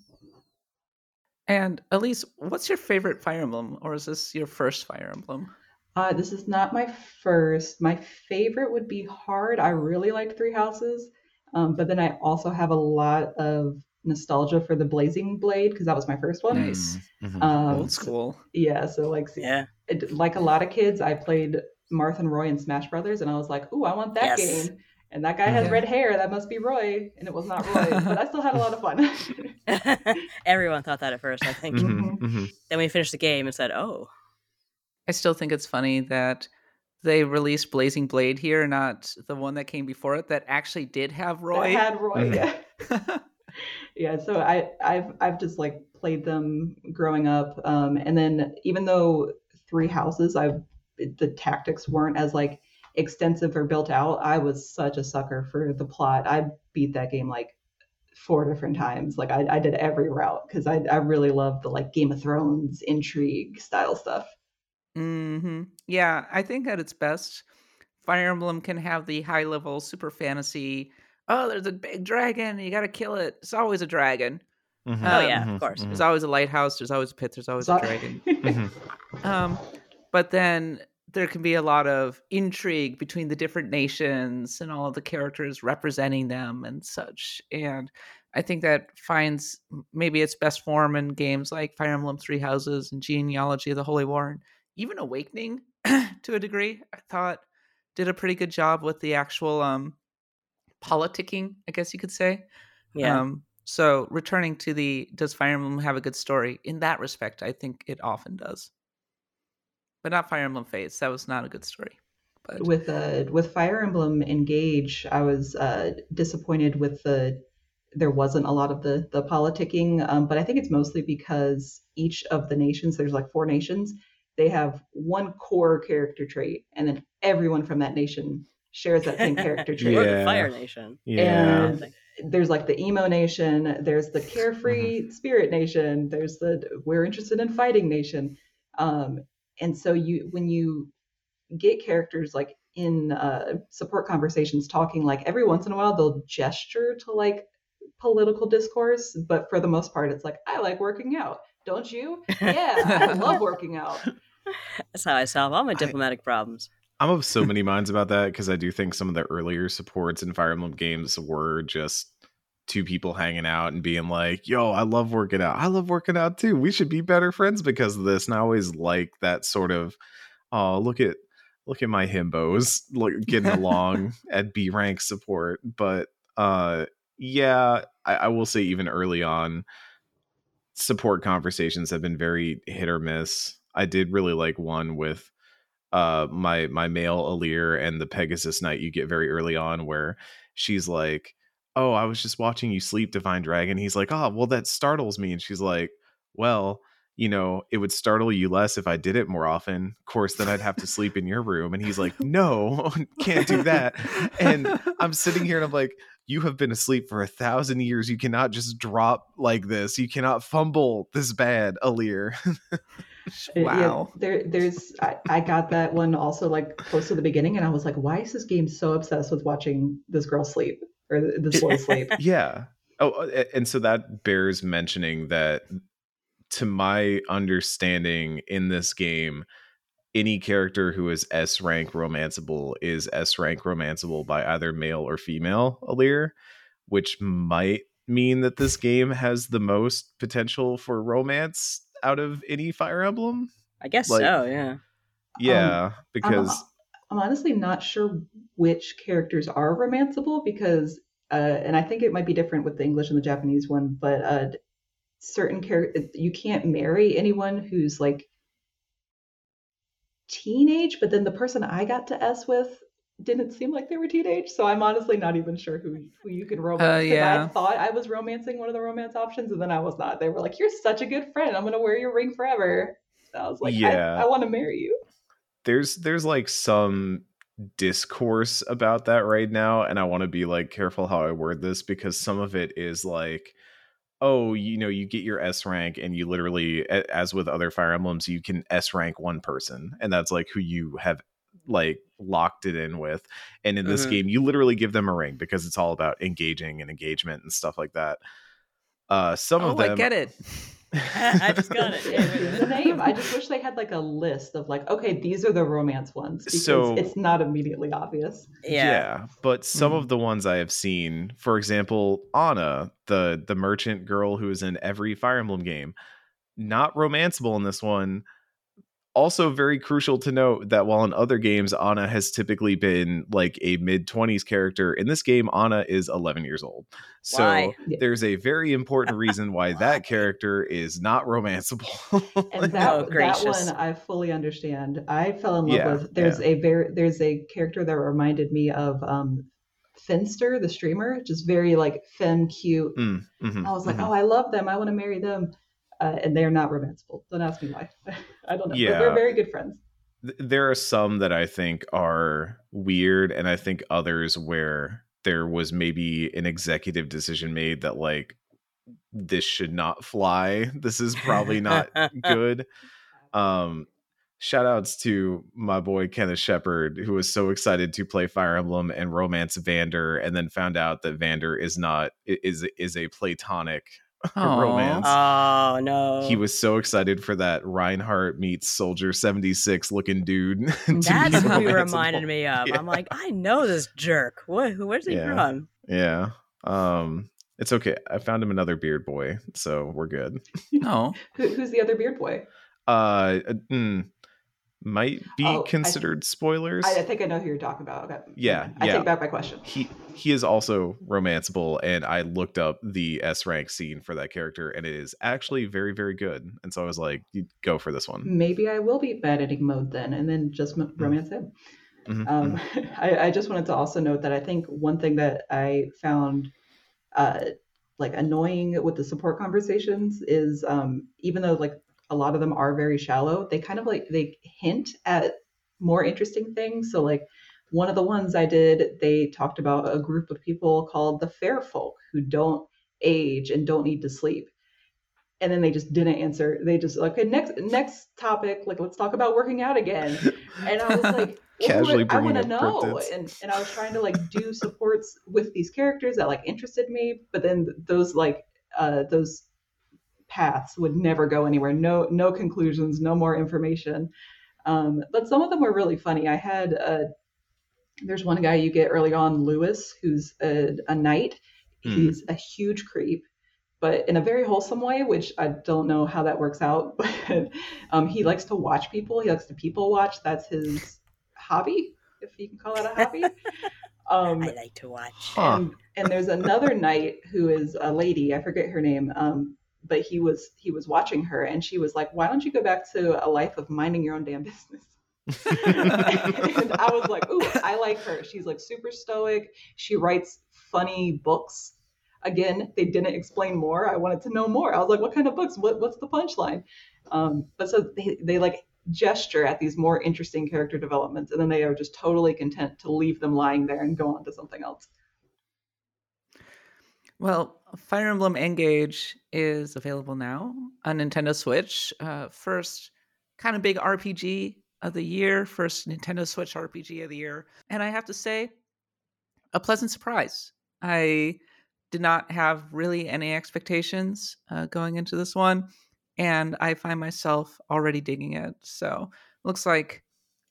S1: And Alyse, what's your favorite Fire Emblem, or is this your first Fire Emblem?
S4: Uh, this is not my first. My favorite would be Hard. I really liked Three Houses, um, but then I also have a lot of nostalgia for the Blazing Blade because that was my first one.
S1: Nice,
S3: Mhm.
S4: Um,
S1: old school.
S4: Yeah, so like
S2: Yeah.
S4: it, like a lot of kids, I played Marth and Roy in Smash Brothers, and I was like, "Ooh, I want that
S2: Yes.
S4: game." And that guy has
S1: Yeah.
S4: red hair. That must be Roy, and it was not Roy. but I still had a lot of fun.
S2: Everyone thought that at first, I think.
S3: Mhm, mhm.
S2: Then we finished the game and said, "Oh,
S1: I still think it's funny that they released Blazing Blade here, not the one that came before it that actually did have
S4: That
S1: Roy.
S4: had Roy.
S3: Mhm.
S4: Yeah. yeah so i i've i've just like played them growing up um and then even though three houses i've the tactics weren't as like extensive or built out i was such a sucker for the plot i beat that game like four different times like i, I did every route because I, I really love the like game of thrones intrigue style stuff
S1: hmm Yeah, I think at its best, Fire Emblem can have the high level super fantasy. Oh, there's a big dragon. You got to kill it. It's always a dragon.
S3: Mhm,
S2: oh
S1: Um,
S2: yeah,
S3: mhm,
S2: of course."
S3: mhm.
S1: There's always a lighthouse. There's always a pit. There's always
S4: So-
S1: a dragon.
S3: Mhm.
S1: Um, but then there can be a lot of intrigue between the different nations and all of the characters representing them and such. And I think that finds maybe its best form in games like Fire Emblem Three Houses and Genealogy of the Holy War, and even Awakening to a degree. I thought did a pretty good job with the actual um, politicking, I guess you could say.
S2: yeah.
S1: Um, so returning to the does Fire Emblem have a good story? In that respect, I think it often does. But not Fire Emblem Fates. That was not a good story. But
S4: with uh with Fire Emblem Engage, I was uh, disappointed with the there wasn't a lot of the the politicking, um, but I think it's mostly because each of the nations, there's like four nations, they have one core character trait, and then everyone from that nation shares that same character trait.
S2: We're
S3: Yeah.
S2: the Fire Nation.
S3: Yeah.
S4: And there's like the emo nation, there's the carefree spirit nation, there's the we're interested in fighting nation. Um, and so you when you get characters like in uh, support conversations talking like every once in a while they'll gesture to like political discourse, but for the most part it's like I like working out. Don't you? Yeah, I love working out.
S2: That's how I solve all my
S3: I-
S2: diplomatic problems.
S3: I'm of so many minds about that because I do think some of the earlier supports in Fire Emblem games were just two people hanging out and being like, "Yo, I love working out. I love working out too. We should be better friends because of this." And I always like that sort of, "Oh, look at look at my himbos, look getting along at B rank support." But uh, yeah, I, I will say even early on, support conversations have been very hit or miss. I did really like one with uh my my male Alear and the Pegasus Knight you get very early on where she's like, "Oh, I was just watching you sleep, Divine Dragon." He's like, "Oh, well that startles me." And she's like, "Well, you know, it would startle you less if I did it more often. Of course, then I'd have to sleep in your room." And he's like, "No, can't do that." And I'm sitting here and I'm like, you have been asleep for a thousand years. You cannot just drop like this. You cannot fumble this bad, Alear.
S4: Yeah,
S1: wow.
S4: there, there's. I, I got that one also like close to the beginning, and I was like, "Why is this game so obsessed with watching this girl sleep or this boy sleep?"
S3: yeah. Oh, uh, and so that bears mentioning that to my understanding in this game, any character who is S rank romanceable is S rank romanceable by either male or female Alear, which might mean that this game has the most potential for romance out of any Fire Emblem.
S2: I guess
S3: Like-
S2: so. Yeah.
S3: Yeah,
S4: I'm,
S3: because
S4: I'm honestly not sure which characters are romanceable because, uh, and I think it might be different with the English and the Japanese one, but uh, certain characters you can't marry anyone who's like teenage. But then the person I got to S with didn't seem like they were teenage. So I'm honestly not even sure who who you can romance.
S1: Uh,
S4: 'cause
S1: yeah.
S4: I thought I was romancing one of the romance options, and then I was not. They were like, "You're such a good friend. I'm gonna wear your ring forever." So I was like,
S3: Yeah.
S4: "I, I want to marry you."
S3: There's there's like some discourse about that right now and i want to be like careful how i word this because some of it is like oh you know you get your s rank and you literally as with other fire emblems you can s rank one person and that's like who you have like locked it in with and in this
S2: Mhm.
S3: game you literally give them a ring because it's all about engaging and engagement and stuff like that uh some
S1: oh,
S3: of them
S1: I get it.
S2: I just got it. Yeah, wait
S4: the name. I just wish they had like a list of like, okay, these are the romance ones because
S3: So-
S4: it's not immediately obvious.
S2: Yeah.
S3: but some
S1: Mhm.
S3: of the ones I have seen, for example, Anna, the the merchant girl who is in every Fire Emblem game, not romanceable in this one. Also, very crucial to note that while in other games Anna has typically been like a mid twenties character, in this game Anna is eleven years old. So
S2: Why?
S3: There's a very important reason why
S2: Why?
S3: that character is not romanceable.
S4: And that
S2: Oh,
S4: that one I fully understand. I fell in love
S3: Yeah,
S4: with. There's a very there's a character that reminded me of um Finster, the streamer, just very like femme cute.
S3: Mm, mhm,
S4: I was like,
S3: mhm.
S4: oh, I love them. I want to marry them. Uh, and they're not romanceable. Don't ask me why. I don't know. But
S3: Yeah.
S4: we're very good friends.
S3: there are some that I think are weird, and I think others where there was maybe an executive decision made that like this should not fly. This is probably not good. Um, shout outs to my boy Kenneth Shepard, who was so excited to play Fire Emblem and romance Vander, and then found out that Vander is not is is a platonic. romance.
S2: Oh no.
S3: He was so excited for that Reinhardt meets Soldier 76 looking dude.
S2: That's who
S3: he
S2: reminded me of.
S3: Yeah.
S2: I'm like, I know this jerk. What? Who? Where's he
S3: Yeah.
S2: from?
S3: Yeah. Um it's okay. I found him another beard boy, so we're good.
S1: No.
S4: Who, who's the other beard boy?
S3: Uh, uh, mm, might be
S4: Oh, I-
S3: considered spoilers.
S4: I, I think I know who you're talking about. Okay.
S3: Yeah,
S4: I
S3: yeah.
S4: take back my question.
S3: he he is also romanceable and I looked up the S rank scene for that character and it is actually very very good. And so I was like, go for this one.
S4: Maybe I will be bad editing mode then, and then just m- romance him.
S3: Mhm,
S4: Um,
S3: mhm.
S4: I, I just wanted to also note that I think one thing that I found uh, like annoying with the support conversations is um, even though like a lot of them are very shallow, they kind of like they hint at more interesting things. So like one of the ones I did, they talked about a group of people called the fair folk who don't age and don't need to sleep. And then they just didn't answer. They just okay, next next topic. Like let's talk about working out again. And I was like,
S3: Casually
S4: I want to know. And and I was trying to like do supports with these characters that like interested me, but then those like uh those paths would never go anywhere. No no conclusions, no more information. Um, but some of them were really funny. I had a, there's one guy you get early on, Louis, who's a, a knight.
S3: Hmm.
S4: He's a huge creep, but in a very wholesome way, which I don't know how that works out. But um, he likes to watch people. He likes to people watch. That's his hobby, if you can call it a hobby. Um,
S2: I like to watch.
S3: Huh.
S4: and, and there's another knight who is a lady. I forget her name. Um, but he was he was watching her, and she was like, "Why don't you go back to a life of minding your own damn business?" and I was like, "Ooh, I like her. She's like super stoic. She writes funny books." Again, they didn't explain more. I wanted to know more. I was like, "What kind of books? What what's the punchline?" Um, but so they they like gesture at these more interesting character developments, and then they are just totally content to leave them lying there and go on to something else.
S1: Well, Fire Emblem Engage is available now on Nintendo Switch. Uh, first kind of big RPG of the year, first Nintendo Switch RPG of the year. And I have to say, a pleasant surprise. I did not have really any expectations uh, going into this one, and I find myself already digging it. So, looks like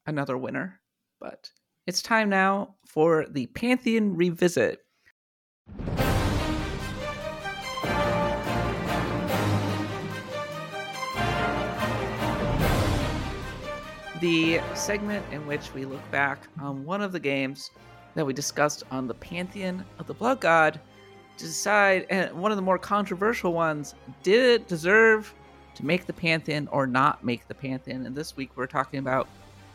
S1: another winner. But it's time now for the Pantheon Revisit. The segment in which we look back on one of the games that we discussed on the Pantheon of the Blood God to decide, and one of the more controversial ones, did it deserve to make the Pantheon or not make the Pantheon? And this week we're talking about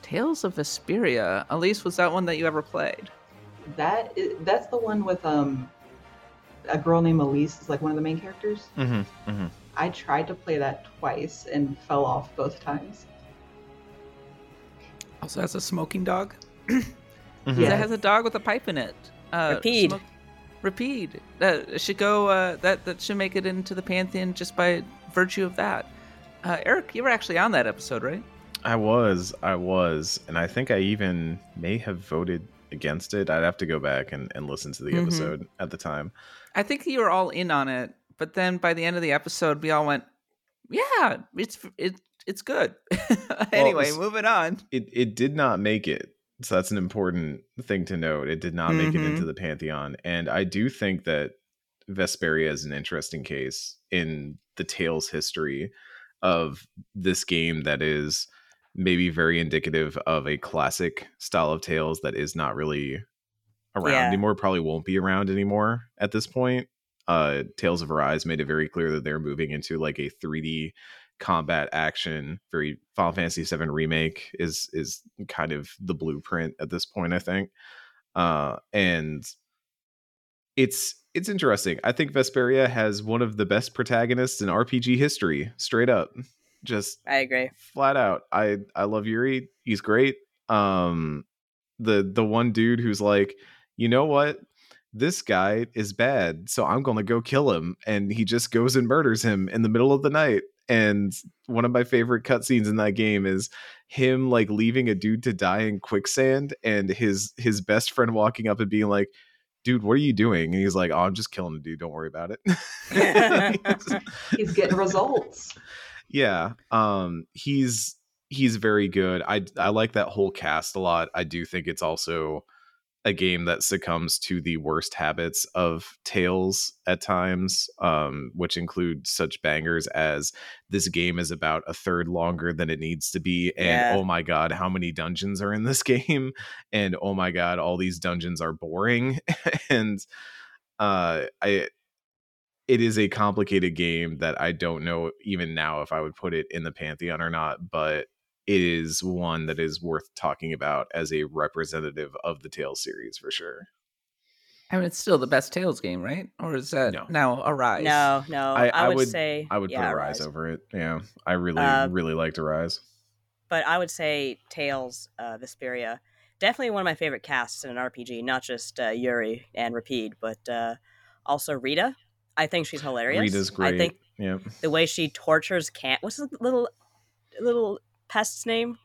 S1: Tales of Vesperia. Elise, was that one that you ever played?
S4: That is, that's the one with um a girl named Elise is like one of the main characters.
S3: Mm-hmm, mm-hmm.
S4: I tried to play that twice and fell off both times.
S1: Also has a smoking dog.
S3: Mhm.
S4: Yeah.
S1: That has a dog with a pipe in it. Uh,
S2: Repede.
S1: smoke- Repede. That should go. Uh, that that should make it into the pantheon just by virtue of that. Uh, Eric, you were actually on that episode, right?
S3: I was, I was, and I think I even may have voted against it. I'd have to go back and, and listen to the
S1: Mhm.
S3: episode at the time.
S1: I think you were all in on it, but then by the end of the episode, we all went, "Yeah, it's it, it's good." anyway,
S3: it's-
S1: moving on.
S3: It it did not make it. So that's an important thing to note. It did not make it
S1: Mhm.
S3: into the pantheon, and I do think that Vesperia is an interesting case in the Tales history of this game that is maybe very indicative of a classic style of Tales that is not really around
S2: Yeah.
S3: anymore. Probably won't be around anymore at this point. Uh, Tales of Arise made it very clear that they're moving into like a 3D combat action. Very Final Fantasy VII remake is is kind of the blueprint at this point. I think, uh, and it's it's interesting. I think Vesperia has one of the best protagonists in RPG history. Straight up, just
S2: I agree.
S3: flat out. I I love Yuri. He's great. Um, the the one dude who's like, you know what? This guy is bad, so I'm gonna go kill him, and he just goes and murders him in the middle of the night. And one of my favorite cutscenes in that game is him like leaving a dude to die in quicksand, and his his best friend walking up and being like, "Dude, what are you doing?" And he's like, "Oh, I'm just killing a dude. Don't worry about it."
S4: He's getting results.
S3: yeah um he's he's very good i i like that whole cast a lot i do think it's also a game that succumbs to the worst habits of tales at times um which include such bangers as this game is about a third longer than it needs to be and
S2: Yeah.
S3: oh my god how many dungeons are in this game and oh my god all these dungeons are boring and uh i it is a complicated game that I don't know even now if I would put it in the pantheon or not, but it is one that is worth talking about as a representative of the Tales series for sure.
S1: I mean, it's still the best Tales game, right? Or is that
S3: No.
S1: now Arise?
S2: No, no.
S3: I-
S2: I,
S3: I
S2: would,
S3: would-
S2: say
S3: I would
S2: yeah,
S3: put Arise
S2: Rise.
S3: over it. Yeah, I really,
S2: Uh,
S3: really liked Arise.
S2: but I would say Tales, uh, Vesperia, definitely one of my favorite casts in an RPG. Not just uh, Yuri and Repede, but uh, also Rita. I think she's hilarious.
S3: Rita's great.
S2: I think
S3: yeah.
S2: the way she tortures Cam. What's the little little pest's name?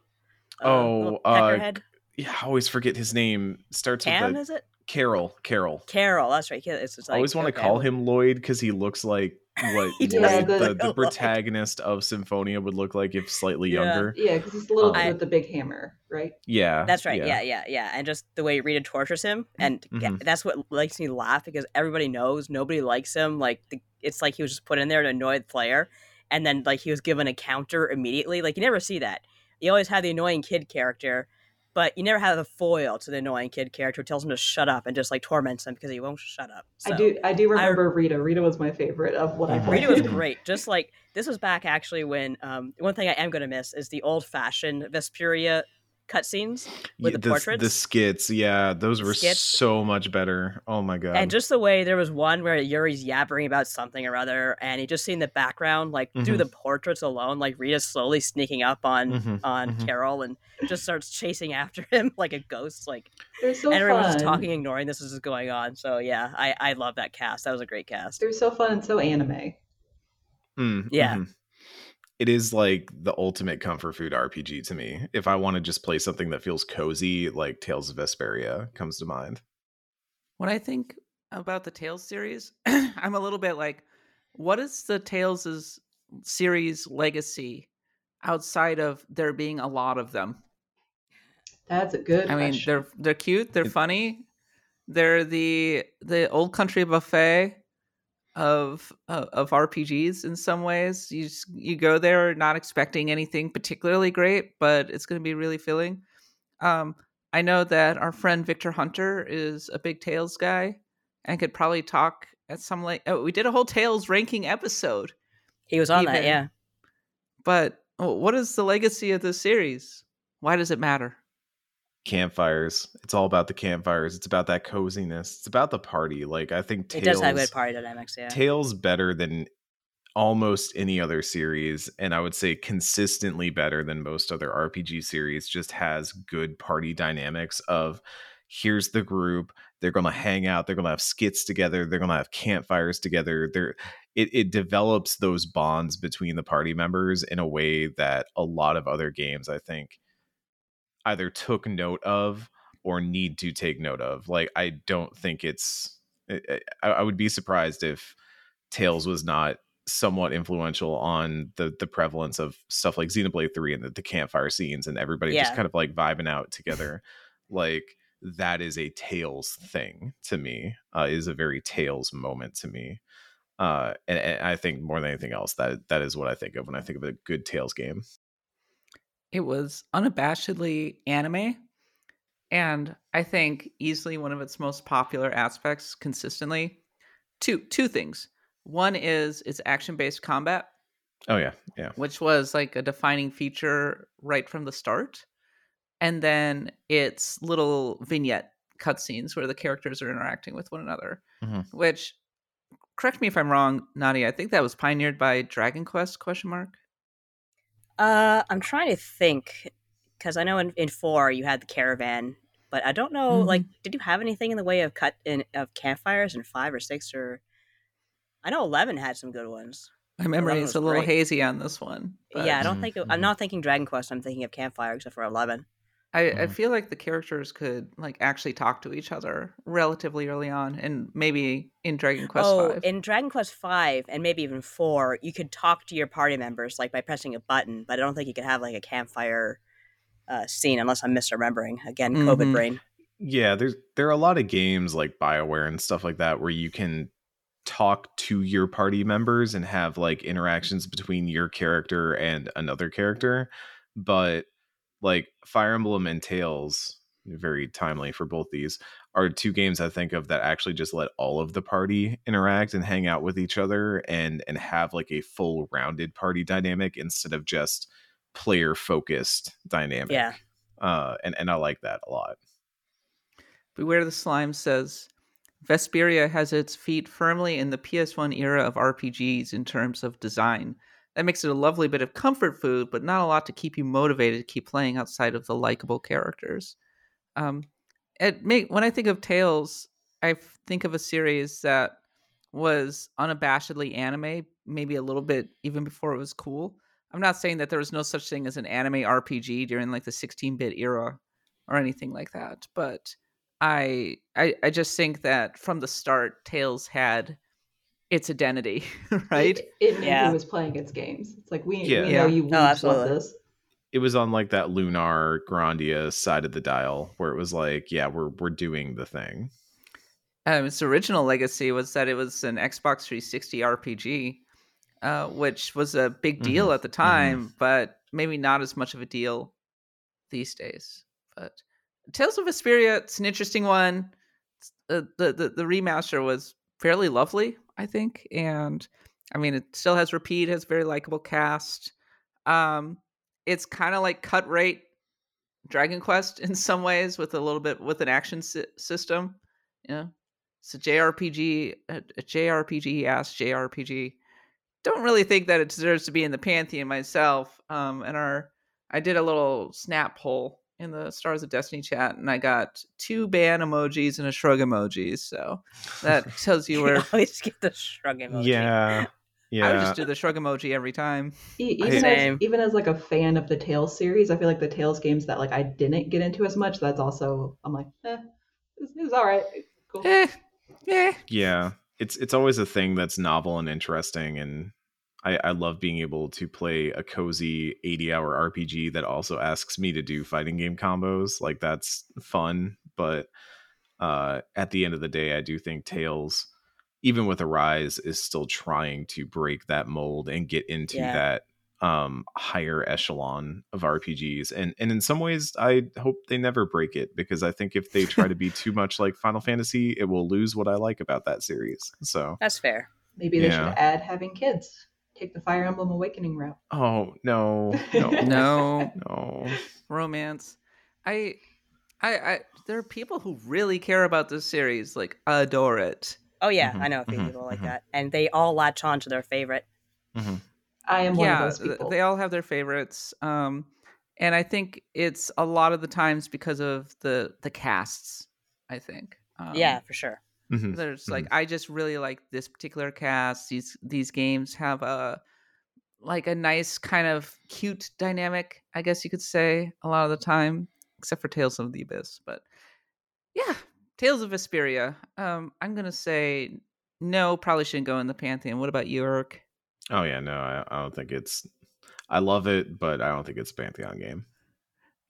S3: Oh, uh,
S2: peckerhead.
S3: Yeah, I always forget his name. Starts
S2: Cam,
S3: with the
S2: is it?
S3: Karol. Karol.
S2: Karol. That's right. It's just
S3: I always want to
S2: okay,
S3: call him Lloyd because he looks like what
S2: He
S4: does
S3: Lloyd, the, the protagonist of Symphonia would look like if slightly
S2: Yeah.
S3: younger.
S4: Yeah, because it's a little
S3: Um,
S4: dude with the big hammer, right?
S3: Yeah,
S2: That's right. Yeah. yeah, yeah, And just the way Rita tortures him, and ga-
S3: Mhm.
S2: that's what makes me laugh because everybody knows nobody likes him. Like the, it's like he was just put in there to annoy the player, and then like he was given a counter immediately. Like you never see that. You always have the annoying kid character, but you never have the foil to the annoying kid character who tells him to shut up and just like torments him because he won't shut up.
S4: I do I do remember Rita. Rita was my favorite of what I played.
S2: Rita was great. Just like this was back actually when um, one thing I am going to miss is the old fashioned Vesperia cutscenes with
S3: Yeah,
S2: the portraits.
S3: The skits, yeah, those were
S2: Skits.
S3: so much better. Oh my god!
S2: And just the way there was one where Yuri's yabbering about something or other, and he just see in the background, like do
S3: Mhm.
S2: the portraits alone, like Rita's slowly sneaking up on
S3: Mhm,
S2: on
S3: mhm.
S2: Karol and just starts chasing after him like a ghost. Like
S4: They're so
S2: and everyone's
S4: fun.
S2: just talking, ignoring this is going on. So yeah, I I love that cast. That was a great cast.
S4: They're so fun and so anime.
S3: Mm,
S2: Yeah.
S3: It is like the ultimate comfort food RPG to me. If I want to just play something that feels cozy, like Tales of Vesperia comes to mind.
S1: When I think about the Tales series, I'm a little bit like, what is the Tales' series legacy outside of there being a lot of them?
S4: That's a good
S1: I mean, they're they're cute, they're
S3: It-
S1: funny, they're the the old country buffet of uh, of RPGs in some ways. You just, you go there not expecting anything particularly great, but it's going to be really filling. Um, I know that our friend Victor Hunter is a big Tales guy and could probably talk at some like oh, we did a whole Tales ranking episode,
S2: He was on that, yeah.
S1: but oh, what is the legacy of this series? Why does it matter?
S3: Campfires. It's all about the campfires. It's about that coziness. It's about the party. Like I think
S2: It does have good party dynamics, yeah.
S3: Tales better than almost any other series, and I would say consistently better than most other RPG series. Just has good party dynamics of here's the group. They're gonna hang out. They're gonna have skits together. They're gonna have campfires together. They're it, it develops those bonds between the party members in a way that a lot of other games, I think, either took note of or need to take note of. Like, I don't think it's. I, I I would be surprised if Tales was not somewhat influential on the the prevalence of stuff like Xenoblade Three and the, the campfire scenes and everybody just kind of like vibing out together. like that is a Tales thing to me. Uh, is a very Tales moment to me. Uh, and, and I think more than anything else, that that is what I think of when I think of a good Tales game.
S1: It was unabashedly anime, and I think easily one of its most popular aspects consistently. Two two things. One is its action-based combat,
S3: Oh yeah, yeah.
S1: which was like a defining feature right from the start. And then its little vignette cutscenes where the characters are interacting with one another,
S3: Mhm.
S1: which correct me if I'm wrong, Nadia, I think that was pioneered by Dragon Quest question mark.
S2: Uh, I'm trying to think because I know in, in four you had the caravan, but I don't know. Like, did you have anything in the way of cut in of campfires in five or six or? I know eleven had some good ones.
S1: My memory is a little
S2: great.
S1: hazy on this one. but
S2: yeah, I don't think
S3: mhm.
S2: I'm not thinking Dragon Quest. I'm thinking of campfire except for eleven.
S1: I, I
S3: Mhm.
S1: feel like the characters could like actually talk to each other relatively early on, and maybe in Dragon Quest
S2: oh,
S1: Five.
S2: in Dragon Quest Five and maybe even four, you could talk to your party members like by pressing a button, but I don't think you could have like a campfire uh, scene unless I'm misremembering. Again, COVID
S1: Mhm.
S2: brain.
S3: yeah there's there are a lot of games like bioware and stuff like that where you can talk to your party members and have like interactions between your character and another character but like fire emblem and tales very timely for both these are two games i think of that actually just let all of the party interact and hang out with each other and and have like a full rounded party dynamic instead of just player focused dynamic
S2: Yeah.
S3: uh and and i like that a lot
S1: Beware the Slime says Vesperia has its feet firmly in the PS1 era of RPGs in terms of design. That makes it a lovely bit of comfort food, but not a lot to keep you motivated to keep playing outside of the likable characters. Um, it make when I think of Tales, I think of a series that was unabashedly anime, maybe a little bit even before it was cool. I'm not saying that there was no such thing as an anime RPG during like the 16-bit era or anything like that, but I, I I just think that from the start, Tales had its identity, right?
S4: It, it
S2: Yeah.
S4: who was playing its games. It's like we,
S3: Yeah.
S4: we
S1: Yeah.
S4: know you weebs
S2: absolutely.
S4: this.
S3: it was on like that lunar grandia side of the dial where it was like yeah we're we're doing the thing
S1: Um, its original legacy was that it was an Xbox 360 RPG, uh, which was a big deal
S3: Mhm,
S1: at the time, but maybe not as much of a deal these days. But Tales of Vesperia, it's an interesting one. Uh, the, the the remaster was fairly lovely, I think, and I mean, it still has repeat, has very likable cast. Um, it's kind of like cut rate Dragon Quest in some ways, with a little bit with an action sy- system. You know, it's a JRPG, a, a JRPG ass JRPG. Don't really think that it deserves to be in the pantheon myself. Um, and our, I did a little snap poll in the Stars of Destiny chat, and I got two ban emojis and a shrug emoji. So that tells you where.
S2: I always get the shrug emoji.
S3: yeah Yeah.
S1: I would just do the shrug emoji every time.
S4: E-
S3: I-
S4: even as, even as like a fan of the Tales series, I feel like the Tales games that like I didn't get into as much. That's also I'm like, eh, it's, it's all right, cool.
S1: Eh, eh.
S3: yeah it's it's always a thing that's novel and interesting and I, I love being able to play a cozy 80 hour RPG that also asks me to do fighting game combos. Like that's fun. But uh, at the end of the day, I do think Tales, even with Arise, is still trying to break that mold and get into
S2: Yeah.
S3: that um higher echelon of RPGs and and in some ways I hope they never break it because I think if they try to be too much like Final Fantasy it will lose what I like about that series. So
S2: That's fair.
S4: Maybe they
S3: Yeah.
S4: should add having kids take the Fire Emblem Awakening route.
S3: Oh no, no,
S1: No
S3: no.
S1: romance. I, I, I. There are people who really care about this series, like adore it.
S2: Oh yeah,
S3: Mhm,
S2: I know a few
S3: mhm,
S2: people like
S3: mhm.
S2: that, and they all latch on to their favorite.
S3: hmm
S4: I am one
S1: yeah,
S4: of those people.
S1: they all have their favorites. Um, and I think it's a lot of the times because of the the casts. I think. Um,
S2: yeah, for sure.
S3: Hmm
S1: there's like I just really like this particular cast. These these games have a like a nice kind of cute dynamic, I guess you could say, a lot of the time, except for Tales of the Abyss. But yeah, Tales of Vesperia. Um, I'm gonna say no, probably shouldn't go in the pantheon. What about you, Urk?
S3: Oh yeah, no, I, I don't think it's. I love it, but I don't think it's a Pantheon game.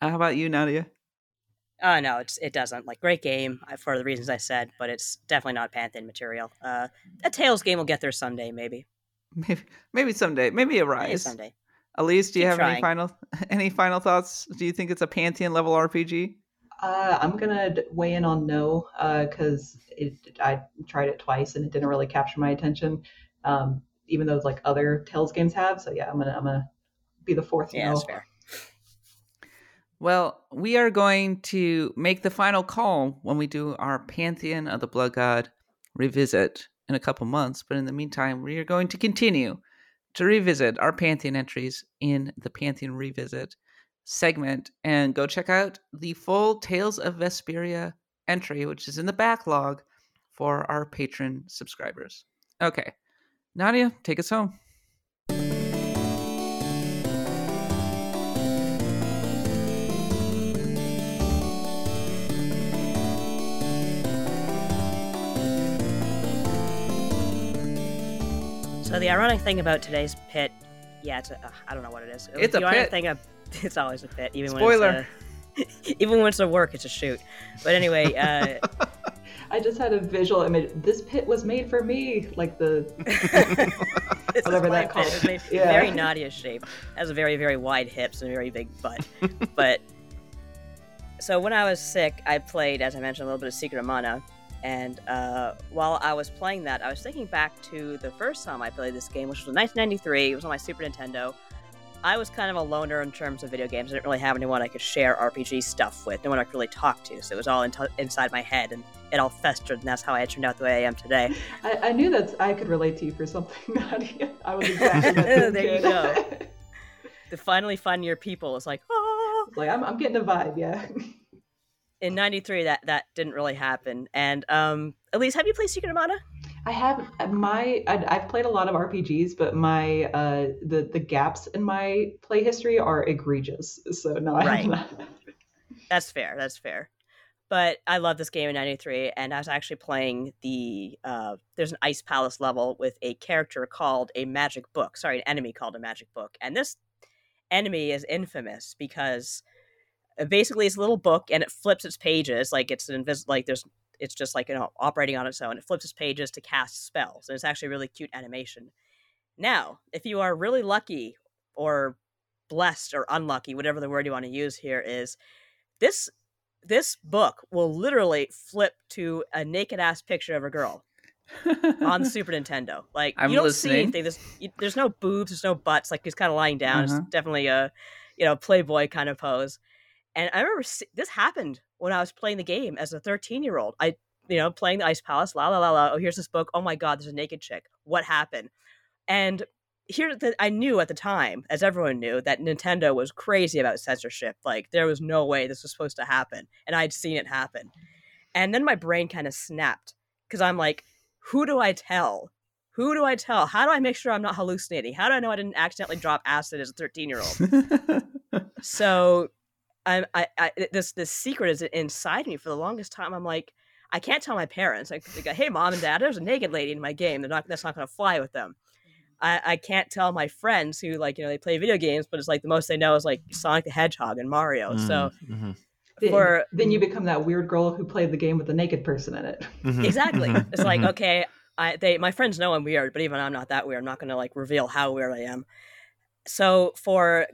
S1: Uh, how about you, Nadia?
S2: Oh no, it's it doesn't. Like great game uh, for the reasons I said, but it's definitely not Pantheon material. Uh, a Tales game will get there someday, maybe.
S1: Maybe maybe someday, maybe a
S2: Maybe
S1: rise.
S2: someday.
S1: Alyse, do you
S2: Keep
S1: have any final any final thoughts? Do you think it's a pantheon level RPG?
S4: Uh, I'm gonna weigh in on no, because it I tried it twice and it didn't really capture my attention, um, even though like other Tales games have. So yeah, I'm gonna I'm gonna be the fourth
S2: Yeah,
S4: no.
S2: that's fair.
S1: Well, we are going to make the final call when we do our Pantheon of the Blood God revisit in a couple months. But in the meantime, we are going to continue to revisit our Pantheon entries in the Pantheon Revisit segment and go check out the full Tales of Vesperia entry, which is in the backlog for our patron subscribers. Okay. Nadia, take us home.
S2: So the ironic thing about today's pit, yeah, it's a, uh, I don't know what it is.
S1: It's
S2: the
S1: a
S2: ironic
S1: pit.
S2: Thing of, it's always a pit, even
S1: Spoiler.
S2: when it's a, even when it's a work, it's a shoot. But anyway, uh,
S4: I just had a visual image. This pit was made for me, like the Whatever
S2: is my
S4: that
S2: pit.
S4: calls-
S2: It's made
S4: yeah.
S2: very Nadia shape. Has a very very wide hips and a very big butt. but so when I was sick, I played, as I mentioned, a little bit of Secret of Mana. And uh, while I was playing that, I was thinking back to the first time I played this game, which was in 1993. It was on my Super Nintendo. I was kind of a loner in terms of video games. I didn't really have anyone I could share RPG stuff with, no one I could really talk to. So it was all in inside my head, and it all festered, and that's how I turned out the way I am today.
S4: I, I knew that I could relate to you for something, Nadia. I was exactly that same
S2: There you go. To finally find your people, it's like, oh.
S4: like I'm, I'm getting a vibe, yeah.
S2: In '93, that that didn't really happen. And um, Alyse, have you played Secret of Mana?
S4: I have my I, I've played a lot of RPGs, but my uh the the gaps in my play history are egregious. So no, I
S2: Right.
S4: have not.
S2: That's fair. That's fair. But I love this game in '93, and I was actually playing the. Uh, there's an Ice Palace level with a character called a Magic Book. Sorry, an enemy called a Magic Book, and this enemy is infamous because uh, basically it's a little book and it flips its pages like it's an invis- like there's it's just like you know operating on its own. It flips its pages to cast spells, and it's actually a really cute animation. Now, if you are really lucky or blessed or unlucky, whatever the word you want to use here is, this this book will literally flip to a naked ass picture of a girl on Super Nintendo. Like
S1: I'm
S2: you don't see anything. There's you, there's no boobs. There's no butts. Like he's kind of lying down.
S1: Uh-huh.
S2: It's definitely a you know Playboy kind of pose. And I remember this happened when I was playing the game as a 13 year old. I you know playing the Ice Palace. La la la la. Oh, here's this book. Oh my God, there's a naked chick. What happened? And here that I knew at the time, as everyone knew, that Nintendo was crazy about censorship. Like there was no way this was supposed to happen, and I'd seen it happen. And then my brain kind of snapped because I'm like, who do I tell? Who do I tell? How do I make sure I'm not hallucinating? How do I know I didn't accidentally drop acid as a 13 year old? so I'm, I, I, this this secret is inside me for the longest time. I'm like, I can't tell my parents. Like, go, hey, mom and dad, there's a naked lady in my game. They're not. That's not going to fly with them. I, I can't tell my friends who like you know they play video games, but it's like the most they know is like Sonic the Hedgehog and Mario. So
S3: Mhm,
S4: Then,
S2: For-
S4: then you become that weird girl who played the game with the naked person in it.
S3: mhm,
S2: exactly,
S3: mhm,
S2: it's like
S3: mhm.
S2: okay, I they my friends know I'm weird, but even I'm not that weird. I'm not going to like reveal how weird I am. So for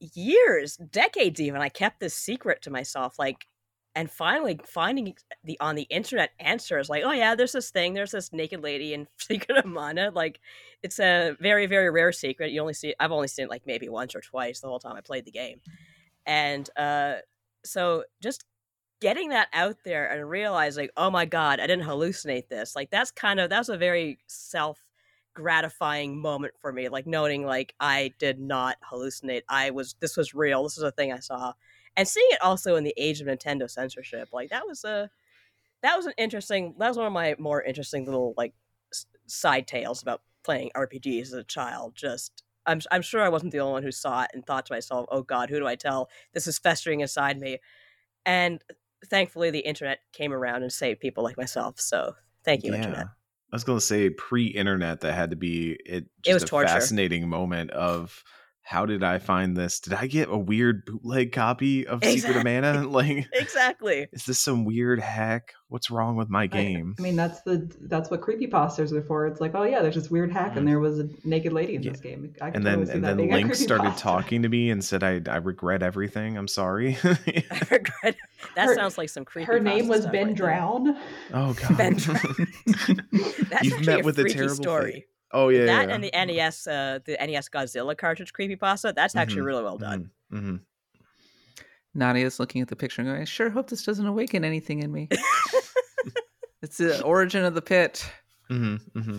S2: years, decades even, I kept this secret to myself. Like and finally finding the on the internet answers like oh yeah there's this thing there's this naked lady in secret of mana like it's a very very rare secret you only see i've only seen it like maybe once or twice the whole time i played the game and uh so just getting that out there and realizing oh my god i didn't hallucinate this like that's kind of that's a very self gratifying moment for me like noting like i did not hallucinate i was this was real this is a thing i saw and seeing it also in the age of Nintendo censorship, like that was a that was an interesting. That was one of my more interesting little like side tales about playing RPGs as a child. Just I'm I'm sure I wasn't the only one who saw it and thought to myself, "Oh God, who do I tell? This is festering inside me." And thankfully, the internet came around and saved people like myself. So thank you, internet.
S3: I was gonna say pre-internet that had to be it. Just
S2: It was
S3: a
S2: torture.
S3: fascinating moment of how did I find this? Did I get a weird bootleg copy of Secret of Mana? Like,
S2: Exactly.
S3: is this some weird hack? What's wrong with my game?
S4: I mean, that's the that's what creepy creepypastas are for. It's like, oh yeah, there's this weird hack, and mm. there was a naked lady in
S3: Yeah.
S4: this game. I can
S3: and then
S4: totally
S3: and then Link started talking to me and said, "I I regret everything. I'm sorry."
S2: I regret. That
S4: Her-
S2: sounds like some creepy.
S4: Her name was Ben Drown.
S3: oh god,
S2: Ben Drown. That's
S3: You've met
S2: a
S3: with a terrible
S2: story.
S3: fate. Oh yeah,
S2: that
S3: yeah.
S2: and the NES, uh, the NES Godzilla cartridge creepypasta. That's actually
S3: Mhm,
S2: really well done.
S3: hmm
S1: Nadia's looking at the picture and going, I sure hope this doesn't awaken anything in me. it's the origin of the pit.
S3: hmm hmm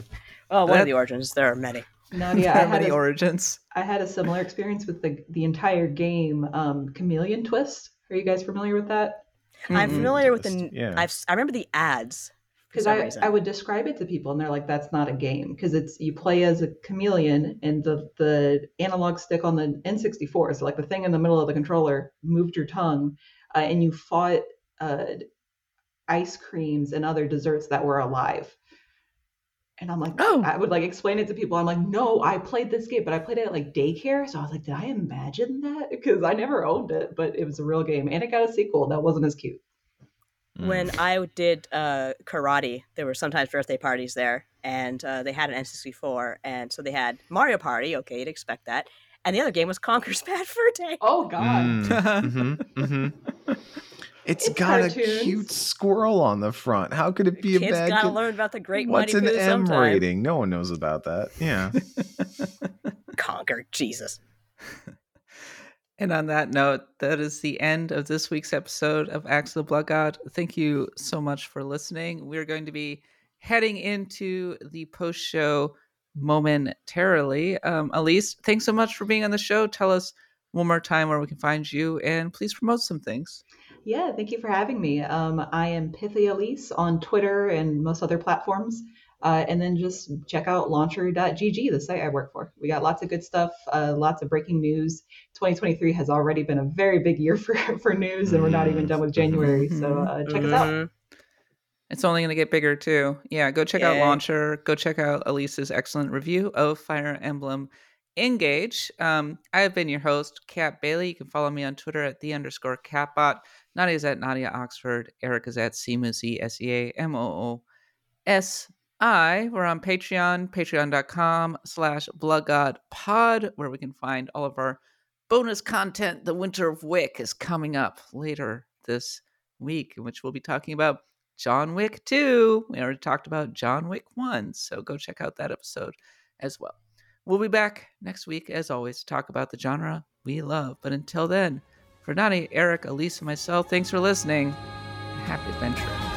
S2: Oh, one
S1: That-
S2: of the origins. There are many.
S4: Nadia,
S1: There
S4: I
S1: are
S4: had
S1: many
S4: a,
S1: origins.
S4: I had a similar experience with the the entire game. Um, Chameleon Twist. Are you guys familiar with that?
S2: I'm
S1: Mm-mm.
S2: familiar with the.
S3: Yeah.
S2: I've s- I remember the ads.
S4: Because I,
S2: reason.
S4: I would describe it to people, and they're like, "That's not a game." Because it's you play as a chameleon, and the the analog stick on the N64, so like the thing in the middle of the controller, moved your tongue, uh, and you fought uh, ice creams and other desserts that were alive. And I'm like,
S1: Oh.
S4: I would like explain it to people. I'm like, no, I played this game, but I played it at like daycare. So I was like, did I imagine that? Because I never owned it, but it was a real game, and it got a sequel that wasn't as cute.
S3: Mm.
S2: when I did uh, karate, there were sometimes birthday parties there, and uh, they had an N64, and so they had Mario Party. Okay, you'd expect that. And the other game was Conker's Bad Fur Day.
S4: Oh God.
S3: Mm, mhm, mhm. It's
S4: It's
S3: got
S4: cartoons.
S3: a cute squirrel on the front. How could it be a
S2: Kids
S3: bad?
S2: gotta
S3: kid?
S2: learn about the Great
S3: What's
S2: Mighty
S3: an
S2: Pooh
S3: M
S2: sometime.
S3: rating? No one knows about that. Yeah.
S2: Conquer Jesus.
S1: And on that note, that is the end of this week's episode of Axe of the Blood God. Thank you so much for listening. We're going to be heading into the post show momentarily. Um, Alyse, thanks so much for being on the show. Tell us one more time where we can find you and please promote some things.
S4: Yeah, thank you for having me. Um, I am Pithy Elise on Twitter and most other platforms. Uh, and then just check out launcher.gg, the site I work for. We got lots of good stuff, uh, lots of breaking news. 2023 has already been a very big year for, for news, and we're not even done with January. So uh, check us out.
S2: Mhm.
S1: It's only going to get bigger too. Yeah, go check out Launcher. Go check out Alyse's excellent review of Fire Emblem Engage. Um, I have been your host, Kat Bailey. You can follow me on Twitter at the underscore Katbot. Nadia's at Nadia Oxford. Eric is at Seamoosey, S E A M O O S I. We're on Patreon, patreon.com slash bloodgodpod, where we can find all of our bonus content. The Winter of Wick is coming up later this week, in which we'll be talking about John Wick 2. We already talked about John Wick 1, so go check out that episode as well. We'll be back next week, as always, to talk about the genre we love. But until then, for Nani, Eric, Alyse, and myself, thanks for listening. Happy adventuring.